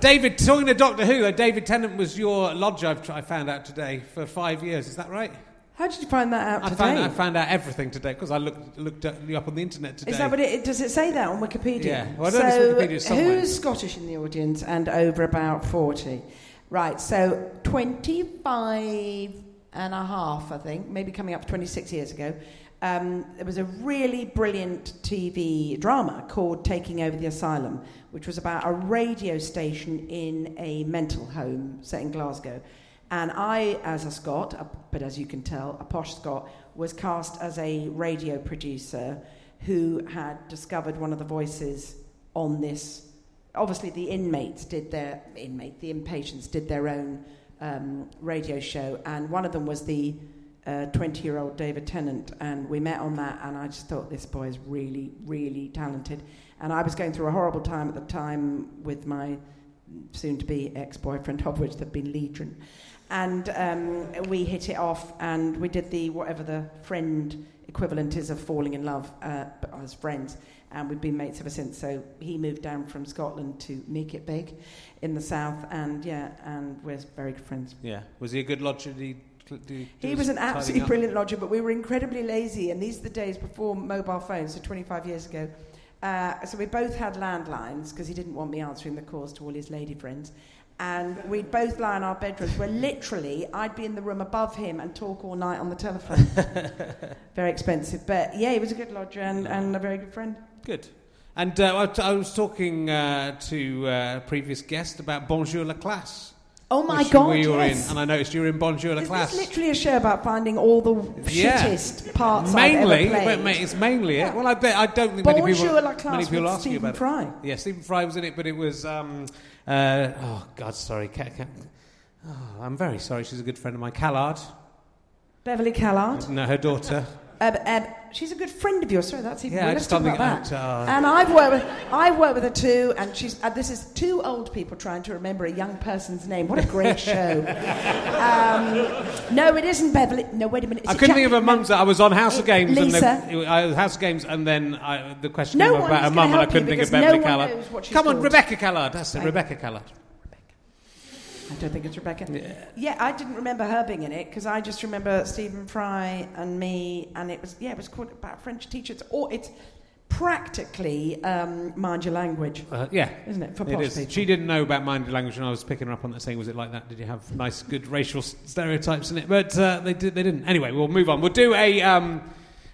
David, talking to Doctor Who, uh, David Tennant was your lodger. I've, I found out today for five years. Is that right? How did you find that out I today? found, I found out everything today because I looked looked you up on the internet today. Is that what it does? It say that on Wikipedia? Yeah. Well, I don't so if Wikipedia somewhere. who's Scottish in the audience and over about forty? Right. So twenty-five and a half, I think, maybe coming up twenty-six years ago. Um, there was a really brilliant TV drama called Taking Over the Asylum, which was about a radio station in a mental home set in Glasgow. And I, as a Scot, a- but as you can tell, a posh Scot, was cast as a radio producer who had discovered one of the voices on this. Obviously, the inmates did their inmate, the inpatients did their own um, radio show, and one of them was the twenty-year-old David Tennant, and we met on that, and I just thought this boy is really, really talented. And I was going through a horrible time at the time with my soon-to-be ex-boyfriend, of which there'd been legion. And um, we hit it off, and we did the whatever the friend equivalent is of falling in love uh, as friends. And we've been mates ever since. So he moved down from Scotland to make it big in the south, and yeah, and we're very good friends. Yeah. Was he a good lodger? Did he, do He was an absolutely brilliant lodger, but we were incredibly lazy, and these are the days before mobile phones, so 25 years ago. Uh, so we both had landlines because he didn't want me answering the calls to all his lady friends. And we'd both lie in our bedrooms where literally I'd be in the room above him and talk all night on the telephone. very expensive. But yeah, he was a good lodger and, and a very good friend. Good. And uh, I, t- I was talking uh, to uh, a previous guest about Bonjour la classe. Oh my God, where you were in, and I noticed you were in Bonjour la classe. this literally a show about finding all the Yeah. shittest parts mainly, I've ever but played? mate, it's mainly it. Well, I, bet, I don't think many Bonjour people, la classe many people ask you Stephen about Fry. it. Yeah, Stephen Fry was in it, but it was. Um, uh, oh God, sorry. Oh, I'm very sorry. She's a good friend of mine. Callard, Beverley Callard. no, her daughter. Um, um, she's a good friend of yours. Sorry, that's even. Yeah, I just talk about that. I'd, uh, and I've worked with I've worked with her too, and she's. Uh, this is two old people trying to remember a young person's name. What a great show! um, no, it isn't Beverley. No, wait a minute. I Is it couldn't think of her mum's. I was on House of Games, Lisa. and the, I was House of Games, and then I, the question No came about her mum, and I couldn't think of no Beverley one Callard. knows what she's Come on. Rebecca Callard. That's it, Right. Rebecca Callard. I don't think it's Rebecca. Yeah, I didn't remember her being in it because I just remember Stephen Fry and me, and it was yeah, it was called about French teacher. It's all it's practically um, mind your language, Uh, yeah, isn't it? For It is. people. She didn't know about mind your language when I was picking her up on that saying, was it like that? Did you have nice, good racial stereotypes in it? But uh, they, did, they didn't. Anyway, we'll move on. We'll do a. Um,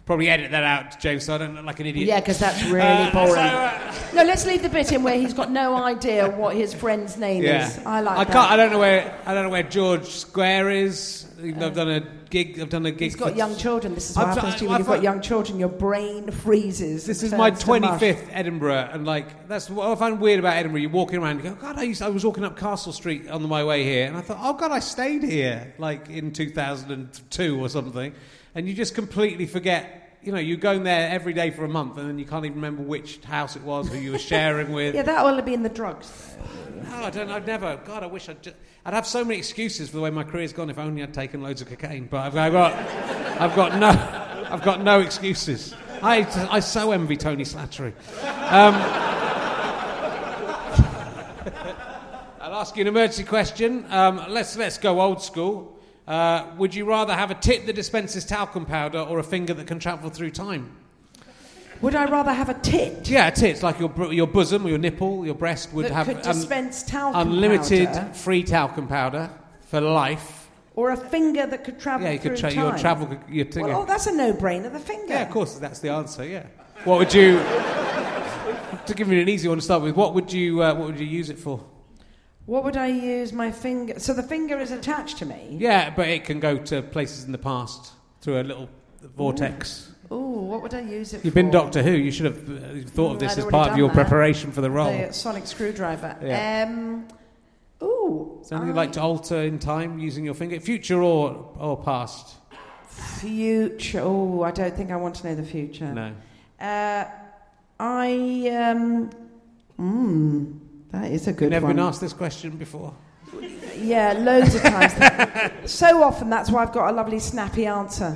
probably edit that out, James, so I don't look like an idiot. Yeah, because that's really Uh, boring. so, uh, no, let's leave the bit in where he's got no idea what his friend's name yeah. is. I like I that. can't. I don't know where. I don't know where George Square is. Even though I've done a gig. I've done a gig. He's got young children. This is what I've happens done- to you when I've you've got young children. Your brain freezes. This is my turns to mush. 25th Edinburgh, and like that's what I find weird about Edinburgh. You're walking around, you go, God, I, used I was walking up Castle Street on my way here, and I thought, oh God, I stayed here like in 2002 or something, and you just completely forget. You know, you're going there every day for a month, and then you can't even remember which house it was, who you were sharing with. Yeah, that will be in the drugs. No, I don't. I'd never. God, I wish I'd. Just, I'd have so many excuses for the way my career's gone if only I'd taken loads of cocaine. But I've, I've got, I've got no, I've got no excuses. I, I so envy Tony Slattery. Um, I'll ask you an emergency question. Um, let's let's go old school. Uh, would you rather have a tit that dispenses talcum powder or a finger that can travel through time? Would I rather have a tit Yeah, a tit, like your br- your bosom, or your nipple, your breast would that have could dispense talcum unlimited powder, free talcum powder for life. or a finger that could travel Yeah, you through could tra- your travel. Your t- Well, oh, that's a no-brainer. The finger. yeah, of course, that's the answer. Yeah. What would you? to give me an easy one to start with, what would you? Uh, what would you use it for? What would I use my finger? So the finger is attached to me. Yeah, but it can go to places in the past through a little vortex. Ooh, what would I use it You've for? been Doctor Who. You should have uh, thought of Mm, this I'd as part of your that. preparation for the role. The sonic screwdriver. Yeah. Um, ooh. There anything you'd like to alter in time using your finger, future or or past? Future. Oh, I don't think I want to know the future. No. Uh, I. Um, mm, that is a good You've never one. been asked this question before. Yeah, loads of times. so often, that's why I've got a lovely snappy answer.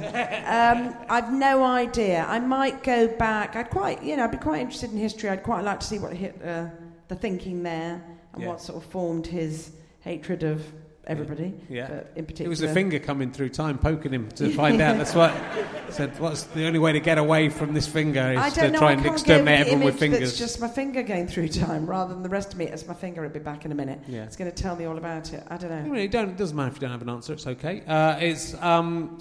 Um, I've no idea. I might go back. I'd quite, you know, I'd be quite interested in history. I'd quite like to see what hit uh, the thinking there and Yeah. what sort of formed his hatred of everybody. Yeah. but in particular. It was a finger coming through time, poking him to find out. That's what said. What's the only way to get away from this finger is to know. try I and exterminate everyone with fingers. That's just my finger going through time, rather than the rest of me. As my finger, it'll be back in a minute. Yeah. It's going to tell me all about it. I don't know. It, don't, it doesn't matter if you don't have an answer. It's okay. Uh, it's um,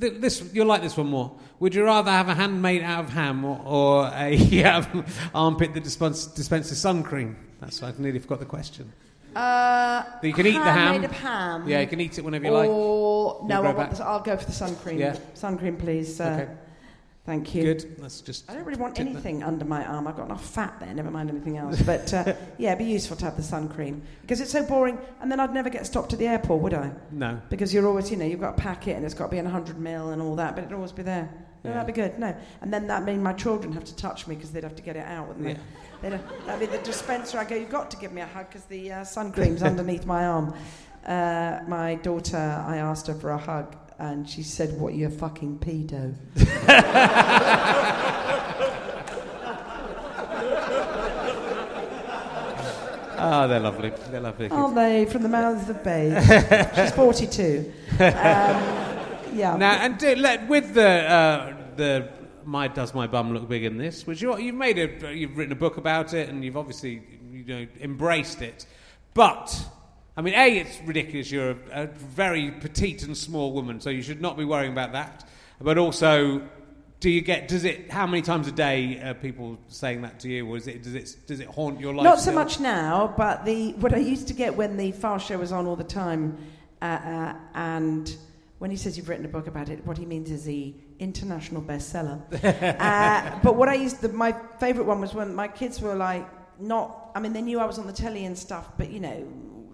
th- this. You'll like this one more. Would you rather have a hand made out of ham or, or a um, armpit that dispense, dispenses sun cream? That's I nearly forgot the question. Uh, You can eat the ham. Ham. Yeah, you can eat it whenever you like. Or no, I want the, I'll go for the sun cream. Yeah. Sun cream, please. sir. Okay. Thank you. Good. That's just. I don't really want tip that. anything under my arm. I've got enough fat there. Never mind anything else. But uh, yeah, it'd be useful to have the sun cream because it's so boring. And then I'd never get stopped at the airport, would I? No. Because you're always, you know, you've got a packet and it's got to be in 100 mil and all that, but it'd always be there. No, Yeah. that'd be good. No. And then that mean my children have to touch me because they'd have to get it out, wouldn't they? Yeah. Have, that'd be the dispenser. I go, you've got to give me a hug because the uh, sun cream's underneath my arm. Uh, my daughter, I asked her for a hug and she said, What, you a fucking pedo? Oh, they're lovely. They're lovely. Aren't they? From the mouths of babes. She's 42. Um, yeah. Now, and do, let, with the uh, the my does my bum look big in this? Was you you've made a you've written a book about it and you've obviously you know embraced it, but I mean, a it's ridiculous. You're a, a very petite and small woman, so you should not be worrying about that. But also, Do you get? Does it? How many times a day are people saying that to you, or is it? Does it? Does it haunt your life? Not so much now, but the what I used to get when the fast show was on all the time, uh, uh, and when he says you've written a book about it, what he means is the international bestseller. uh, but what I used, the, my favourite one was when my kids were like not. I mean, they knew I was on the telly and stuff, but you know,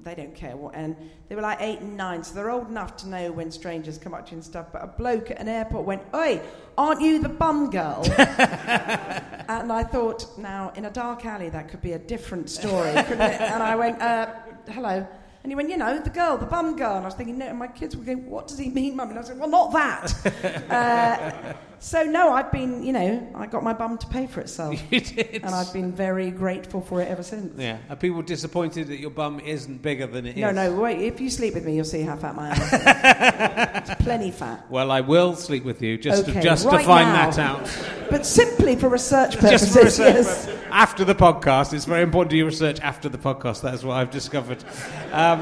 they don't care what. And they were like eight and nine, so they're old enough to know when strangers come up to you and stuff. But a bloke at an airport went, "Oi, aren't you the bum girl?" and I thought, now in a dark alley, that could be a different story, couldn't it? And I went, uh, "Hello." And he went, you know, the girl, the bum girl. And I was thinking, no, and my kids were going, what does he mean, mum? And I said, well, not that. uh, so, no, I've been, you know, I got my bum to pay for itself. You did. And I've been very grateful for it ever since. Yeah. Are people disappointed that your bum isn't bigger than it is? No, no, wait, if you sleep with me, you'll see how fat my ass is. it's plenty fat. Well, I will sleep with you just Okay, to, just right to find now. that out. But simply for research purposes, Just for research yes. purposes. After the podcast, it's very important to do your research after the podcast. That's what I've discovered. Um,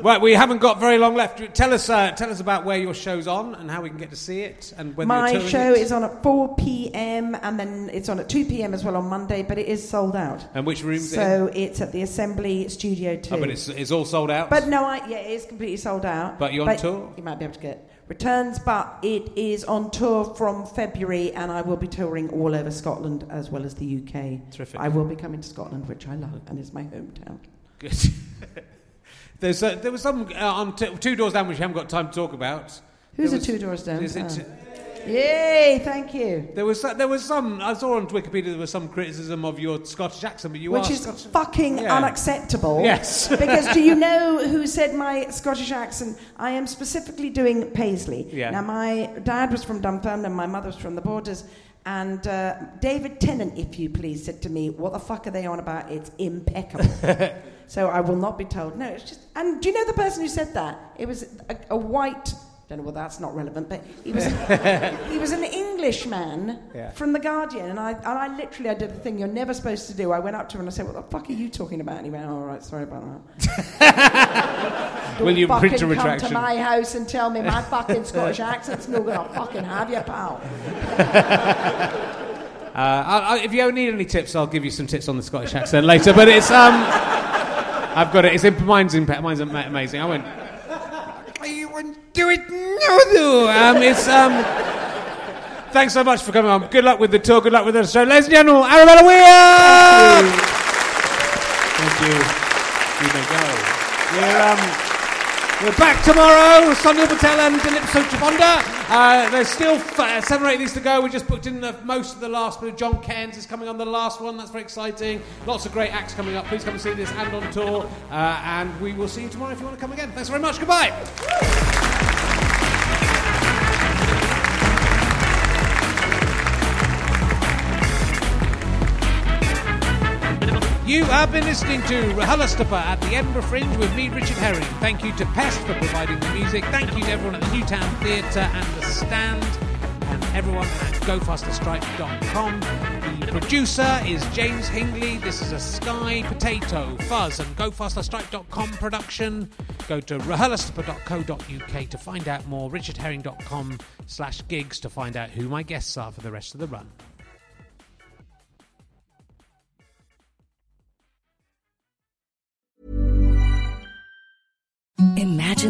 right, we haven't got very long left. Tell us, uh, tell us about where your show's on and how we can get to see it, and you're My show it. is on at 4 p.m. and then it's on at 2 p.m. as well on Monday, but it is sold out. And which room's it So it's at the Assembly Studio 2. Oh, but it's, it's all sold out. But no, I, yeah, it is completely sold out. But you're on tour? You might be able to get returns, but it is on tour from February, and I will be touring all over Scotland as well as the UK. Terrific. I will be coming to Scotland, which I love, and it's my hometown. Good. There's uh, there was some uh, on t- two doors down which we haven't got time to talk about. Who's There a two doors down? Is it? Oh. Yay! Thank you. There was there was some I saw on Wikipedia there was some criticism of your Scottish accent, but you Which is Scottish. fucking Yeah. unacceptable. Yes. because do you know who said my Scottish accent? I am specifically doing Paisley. Yeah. Now, my dad was from Dunfermline, my mother was from the Borders. And uh, David Tennant, if you please, said to me, What the fuck are they on about? It's impeccable. so I will not be told. No, it's just. And do you know the person who said that? It was a, a white. Don't know well that's not relevant, but he was he was an Englishman Yeah. from the Guardian, and I and I literally I did the thing you're never supposed to do. I went up to him and I said, "What the fuck are you talking about?" And he went, "All right, sorry about that." Will you Don't print a fucking come retraction? to my house and tell me my fucking Scottish accent's not gonna fucking have you, pal? Uh, I, I, if you ever need any tips, I'll give you some tips on the Scottish accent later. But it's um, I've got it. It's in, mine's in, mine's amazing. I went. I won't do it no, though. Um, it's um. Thanks so much for coming on. Good luck with the tour. Good luck with the show, ladies and gentlemen. Arabella Weir. Thank you. You may go. We're um. We're back tomorrow. With Sonia Patel and Dilip Suchaponda. Uh, there's still f- uh, seven or eight these to go. We just booked in the, most of the last, but John Cairns is coming on the last one. That's very exciting. Lots of great acts coming up. Please come and see this and on tour. Uh, and we will see you tomorrow if you want to come again. Thanks very much. Goodbye. You have been listening to RHLSTP at the Edinburgh Fringe with me, Richard Herring. Thank you to Pest for providing the music. Thank you to everyone at the New Town Theatre and The Stand, and everyone at GoFasterStripe.com. The producer is James Hingley. This is a Sky Potato Fuzz and GoFasterStripe.com production. Go to rahulastapa.co.uk to find out more. RichardHerring.com slash gigs to find out who my guests are for the rest of the run.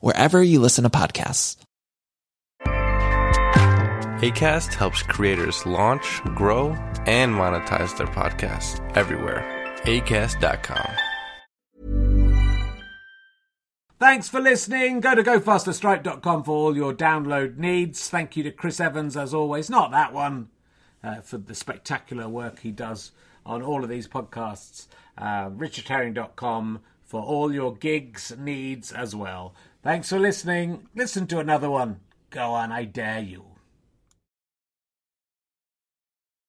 wherever you listen to podcasts. ACAST helps creators launch, grow, and monetize their podcasts everywhere. ACAST.com. Thanks for listening. Go to gofasterstripe.com for all your download needs. Thank you to Chris Evans, as always. Not that one, uh, for the spectacular work he does on all of these podcasts. Uh, richardherring.com for all your gigs needs as well. Thanks for listening. Listen to another one. Go on, I dare you.